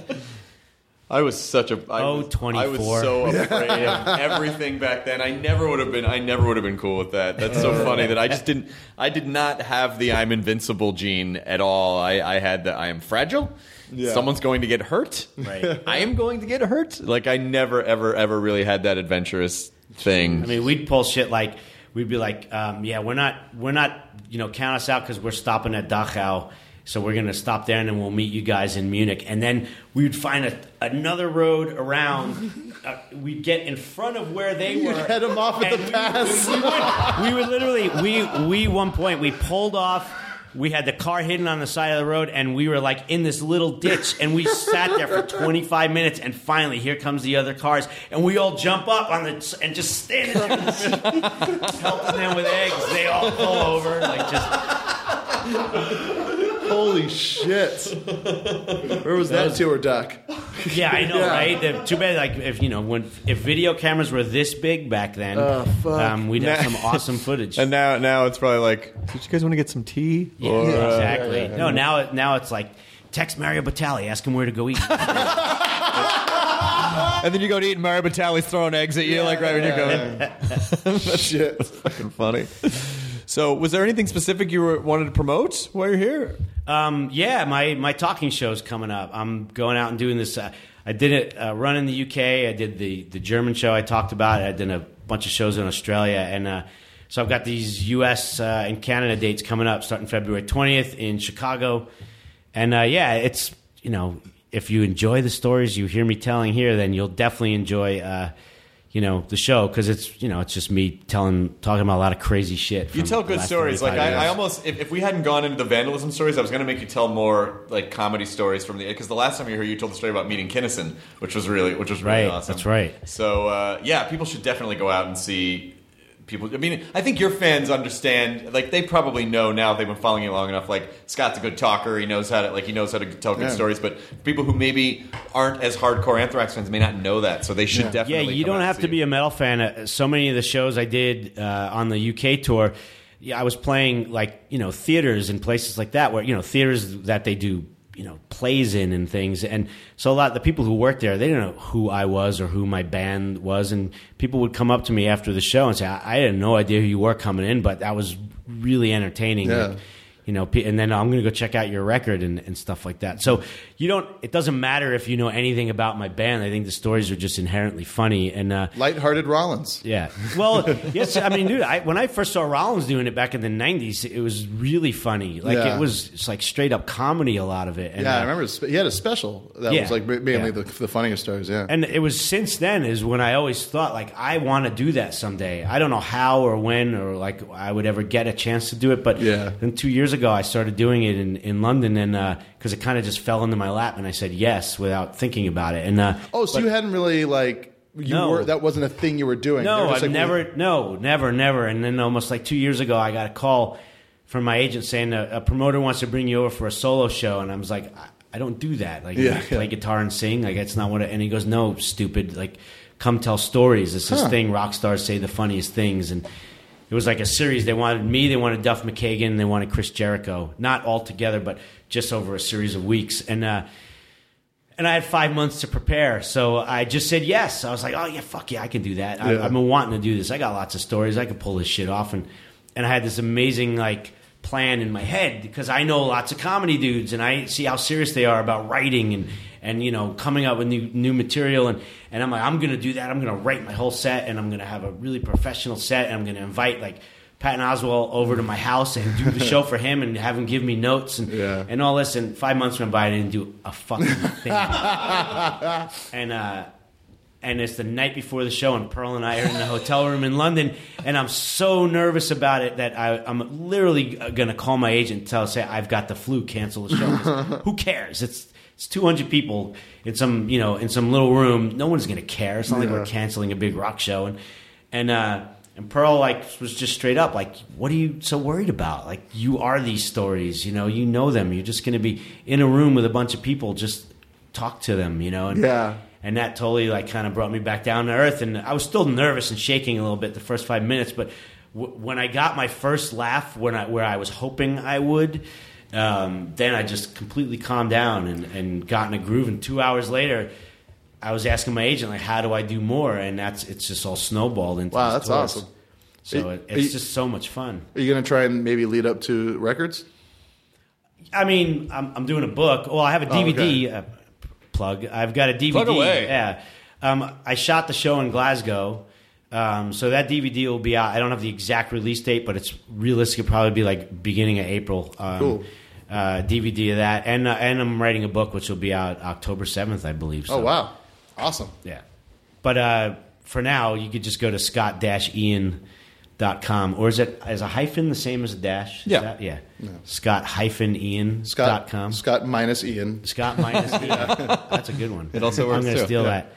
I was such a I Oh, 24. I was so afraid of everything back then. I never would have been. I never would have been cool with that. That's so funny that I just didn't. I did not have the I'm invincible gene at all. I, I had the I am fragile. Someone's going to get hurt. Right. I am going to get hurt. Like I never ever ever really had that adventurous thing. I mean, we'd pull shit like we'd be like, um, yeah, we're not we're not you know count us out because we're stopping at Dachau. So we're gonna stop there and then we'll meet you guys in Munich. And then we would find a, another road around. Uh, we'd get in front of where they You'd were. them off at the we- pass. We, would, we would literally we we one point we pulled off. We had the car hidden on the side of the road, and we were like in this little ditch, and we sat there for 25 minutes, and finally, here comes the other cars, and we all jump up on the and just stand there, helping them with eggs. They all pull over, like just Holy shit! Where was that tour, Duck? yeah, I know, Yeah. right? The- too bad, like if you know when if video cameras were this big back then, Oh, fuck. um, we'd have some awesome footage. and now now it's probably like, did you guys want to get some tea? Yeah, Or, uh, exactly. No, now it, now it's like text Mario Batali, ask him where to go eat. and then you go to eat, and Mario Batali's throwing eggs at you, like right when you're going. Shit. fucking funny. So, was there anything specific you were, wanted to promote while you're here? Um, yeah, my my talking show's coming up. I'm going out and doing this. Uh, I did it uh, run in the UK. I did the the German show I talked about. I did a bunch of shows in Australia, and uh, so I've got these US uh, and Canada dates coming up, starting February 20th in Chicago. And uh, yeah, it's you know if you enjoy the stories you hear me telling here, then you'll definitely enjoy. You know the show because it's you know it's just me telling talking about a lot of crazy shit. You tell good stories. Like I, I almost, if, if we hadn't gone into the vandalism stories, I was going to make you tell more like comedy stories from the because the last time you were here, you told the story about meeting Kinison, which was really, which was really Right, awesome. that's right. So uh, yeah, people should definitely go out and see people. I mean, I think your fans understand. Like they probably know now. They've been following you long enough. Like Scott's a good talker. He knows how to like he knows how to tell good Yeah. stories. But people who maybe aren't as hardcore Anthrax fans may not know that. So they should Yeah, definitely. Yeah, you come don't out have to see be it. a metal fan. Uh, So many of the shows I did uh, on the UK tour, yeah, I was playing like you know theaters and places like that where you know theaters that they do you know plays in and things, and so a lot of the people who worked there they didn't know who I was or who my band was, and people would come up to me after the show and say, "I, I had no idea who you were coming in, but that was really entertaining." Yeah. Like, you know, and then I'm going to go check out your record and, and stuff like that. So you don't. It doesn't matter if you know anything about my band. I think the stories are just inherently funny. And uh, Lighthearted Rollins. yeah, well, yes. I mean, dude, I, when I first saw Rollins doing it back in the '90s, it was really funny. Like Yeah. it was it's like straight up comedy. A lot of it. And, Yeah, I uh, remember he had a special that Yeah. was like mainly Yeah. the, the funniest stories. Yeah, And it was since then is when I always thought like I want to do that someday. I don't know how or when or like I would ever get a chance to do it. But Yeah. then two years ago I started doing it in, in London and because it kind of just fell into my lap and I said yes without thinking about it. And uh, oh, so but- you hadn't really like you No. were that wasn't a thing you were doing. No, I've like, never, no, never, never. And then almost like two years ago, I got a call from my agent saying a, a promoter wants to bring you over for a solo show, and I was like, I, I don't do that. Like, Yeah, I play yeah. guitar and sing. Like, it's not what. It, and he goes, No, stupid. Like, come tell stories. It's this Huh. thing. Rock stars say the funniest things, and it was like a series. They wanted me. They wanted Duff McKagan. They wanted Chris Jericho. Not all together, but just over a series of weeks. And uh, and I had five months to prepare, so I just said yes. I was like, "Oh yeah, fuck yeah, I can do that. I, I've been wanting to do this. I got lots of stories. I could pull this shit off." And and I had this amazing like plan in my head because I know lots of comedy dudes, and I see how serious they are about writing and and you know coming up with new new material. And and I'm like, I'm gonna do that. I'm gonna write my whole set, and I'm gonna have a really professional set, and I'm gonna invite like. Patton Oswalt over to my house and do the show for him and have him give me notes and Yeah. and all this. And five months went by, and I didn't do a fucking thing. and uh, and it's the night before the show, and Pearl and I are in the hotel room in London, and I'm so nervous about it that I, I'm literally going to call my agent and tell say I've got the flu, cancel the show. Who cares? It's it's 200 people in some you know in some little room. No one's going to care. It's not like we're canceling a big rock show, and and. uh and Pearl like was just straight up like, "What are you so worried about? Like, you are these stories, you know. You know them. You're just going to be in a room with a bunch of people. Just talk to them, you know." And, Yeah. and that totally like kind of brought me back down to earth and i was still nervous and shaking a little bit the first five minutes but w- when i got my first laugh when I, where i was hoping i would um, then i just completely calmed down and, and got in a groove and two hours later i was asking my agent like how do i do more and that's it's just all snowballed into Wow, these that's tours. awesome. so Are- it, it's you- just so much fun Are you going to try and maybe lead up to records? I mean, I'm, I'm doing a book. Well, I have a Oh, DVD okay. uh, plug. I've got a DVD. Plug away. Yeah. Um, I shot the show in Glasgow. Um, so that DVD will be out. I don't have the exact release date, but it's realistic. It'll probably be like beginning of April. Um, Cool. Uh, DVD of that, and uh, and I'm writing a book which will be out October seventh, I believe. So, Oh wow, awesome. Yeah. But uh, for now, you could just go to scott-ian.com. Or is it is a hyphen the same as a dash? Is Yeah. that- yeah. Scott-ian.com. Scott Scott minus Ian. Scott minus Ian. That's a good one. It also works I'm going to steal Yeah. that.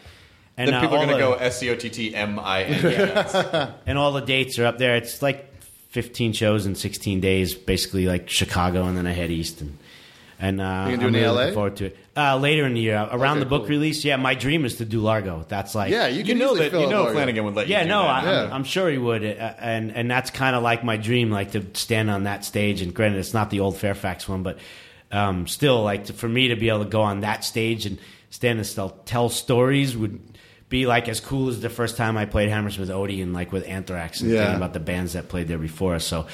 And then uh, people are going to go S C O T T M I N. and all the dates are up there. It's like 15 shows in 16 days, basically like Chicago, and then I head east. And and uh, You gonna do I'm really LA? looking forward to it. Uh, later in the year, around Okay, the book cool. release. Yeah, my dream is to do Largo. That's like Yeah, you You can know easily that you know Largo. Flanagan would let you. yeah, do no, that. I, Yeah. I'm, I'm sure he would, uh, and and that's kind of like my dream, like to stand on that stage. And granted, it's not the old Fairfax one, but um, still, like to, for me to be able to go on that stage and stand and still tell stories would be like as cool as the first time I played Hammersmith Odeon, like with Anthrax, and Yeah. thinking about the bands that played there before us. So.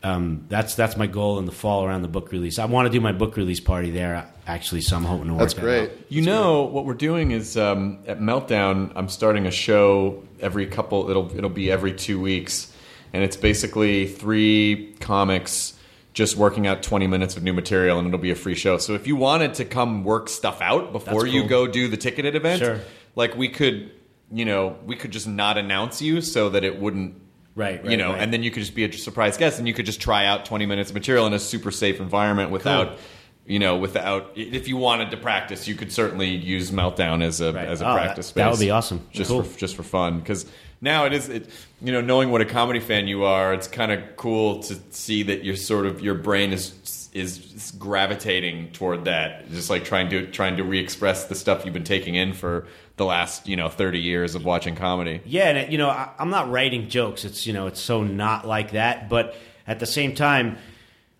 Um, that's that's my goal in the fall around the book release. I want to do my book release party there actually, so I'm hoping to work That's that great. out. You know what we're doing is um, at Meltdown. I'm starting a show every couple. It'll it'll be every two weeks, and it's basically three comics just working out 20 minutes of new material and it'll be a free show. So if you wanted to come work stuff out before That's you go do the ticketed event, Sure. Like we could, you know, we could just not announce you so that it wouldn't Right, you know, right. and then you could just be a surprise guest and you could just try out 20 minutes of material in a super safe environment without you know, without if you wanted to practice, you could certainly use Meltdown as a as a Oh, that- practice space. that would be awesome. Just Cool. for just for fun because now it is it you know knowing what a comedy fan you are, it's kind of cool to see that your sort of your brain is is gravitating toward that, just like trying to trying to re-express the stuff you've been taking in for the last you know 30 years of watching comedy. Yeah, and it, you know, I, I'm not writing jokes. It's you know, it's so not like that. But at the same time,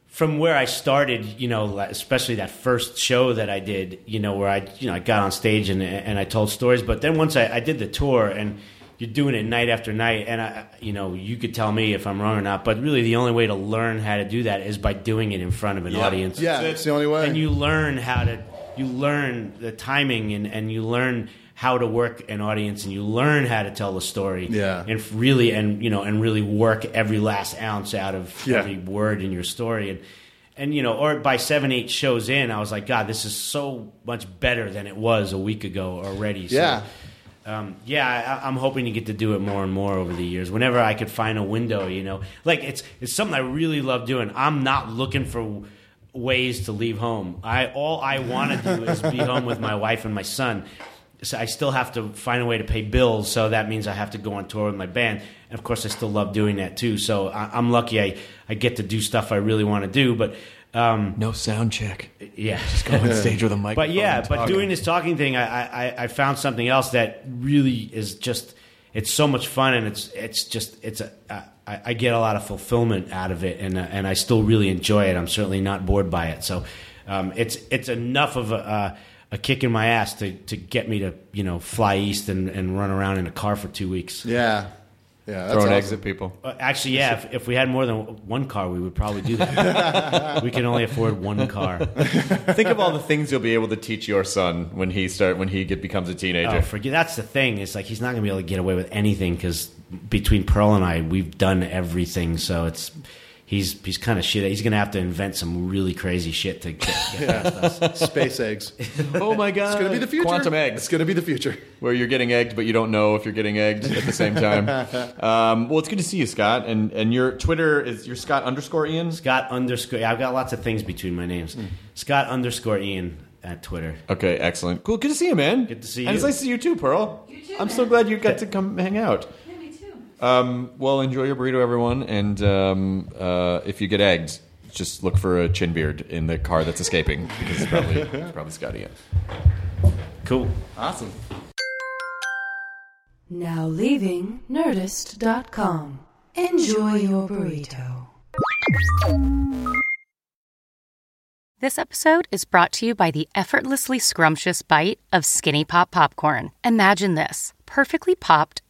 from where I started, you know, especially that first show that I did, you know, where I you know I got on stage and and I told stories. But then once I, I did the tour and you're doing it night after night, and I, you know, you could tell me if I'm wrong or not. But really, the only way to learn how to do that is by doing it in front of an audience. Yeah, it's the only way. And you learn how to you learn the timing and, and you learn how to work an audience and you learn how to tell the story. Yeah. And really and you know and really work every last ounce out of Yeah. every word in your story and and you know or by seven eight shows in I was like God this is so much better than it was a week ago already. So, Yeah. um, yeah, I, I'm hoping to get to do it more and more over the years. Whenever I could find a window, you know, like it's it's something I really love doing. I'm not looking for ways to leave home. I all I want to do is be home with my wife and my son. So I still have to find a way to pay bills, so that means I have to go on tour with my band. And of course, I still love doing that too. So I, I'm lucky I, I get to do stuff I really want to do. But um, No sound check. yeah, Just go on stage with a mic. but yeah, but doing this talking thing, I, I I found something else that really is just it's so much fun, and it's it's just it's a I, I get a lot of fulfillment out of it, and uh, and I still really enjoy it. I'm certainly not bored by it, so um, it's it's enough of a. A kick in my ass to, to get me to you know fly east and, and run around in a car for two weeks. Yeah. Yeah. That's throwing awesome. eggs at people. Uh, actually, yeah. If, if we had more than one car, we would probably do that. we can only afford one car. Think of all the things you'll be able to teach your son when he start when he get, becomes a teenager. Oh, forget that's the thing. It's like he's not gonna be able to get away with anything because between Pearl and I, we've done everything. So it's he's he's kind of shit. He's gonna have to invent some really crazy shit to get, get past us. Space eggs. oh my god! It's going to be the future. Quantum eggs. It's going to be the future. where you're getting egged, but you don't know if you're getting egged at the same time. um, well, it's good to see you, Scott. And and your Twitter is your Scott underscore Ian. Scott underscore. I've got lots of things between my names. Scott underscore Ian at Twitter. Okay, excellent. Cool. Good to see you, man. Good to see you. And it's nice to see you too, Pearl. You too, I'm so glad you got to come hang out. Yeah, me too. Um, well, enjoy your burrito, everyone. And um, uh, if you get egged, just look for a chin beard in the car that's escaping because it's probably it's probably Scotty. Yeah. Cool. Awesome. Now leaving Nerdist.com. Enjoy your burrito. This episode is brought to you by the effortlessly scrumptious bite of Skinny Pop Popcorn. Imagine this perfectly popped,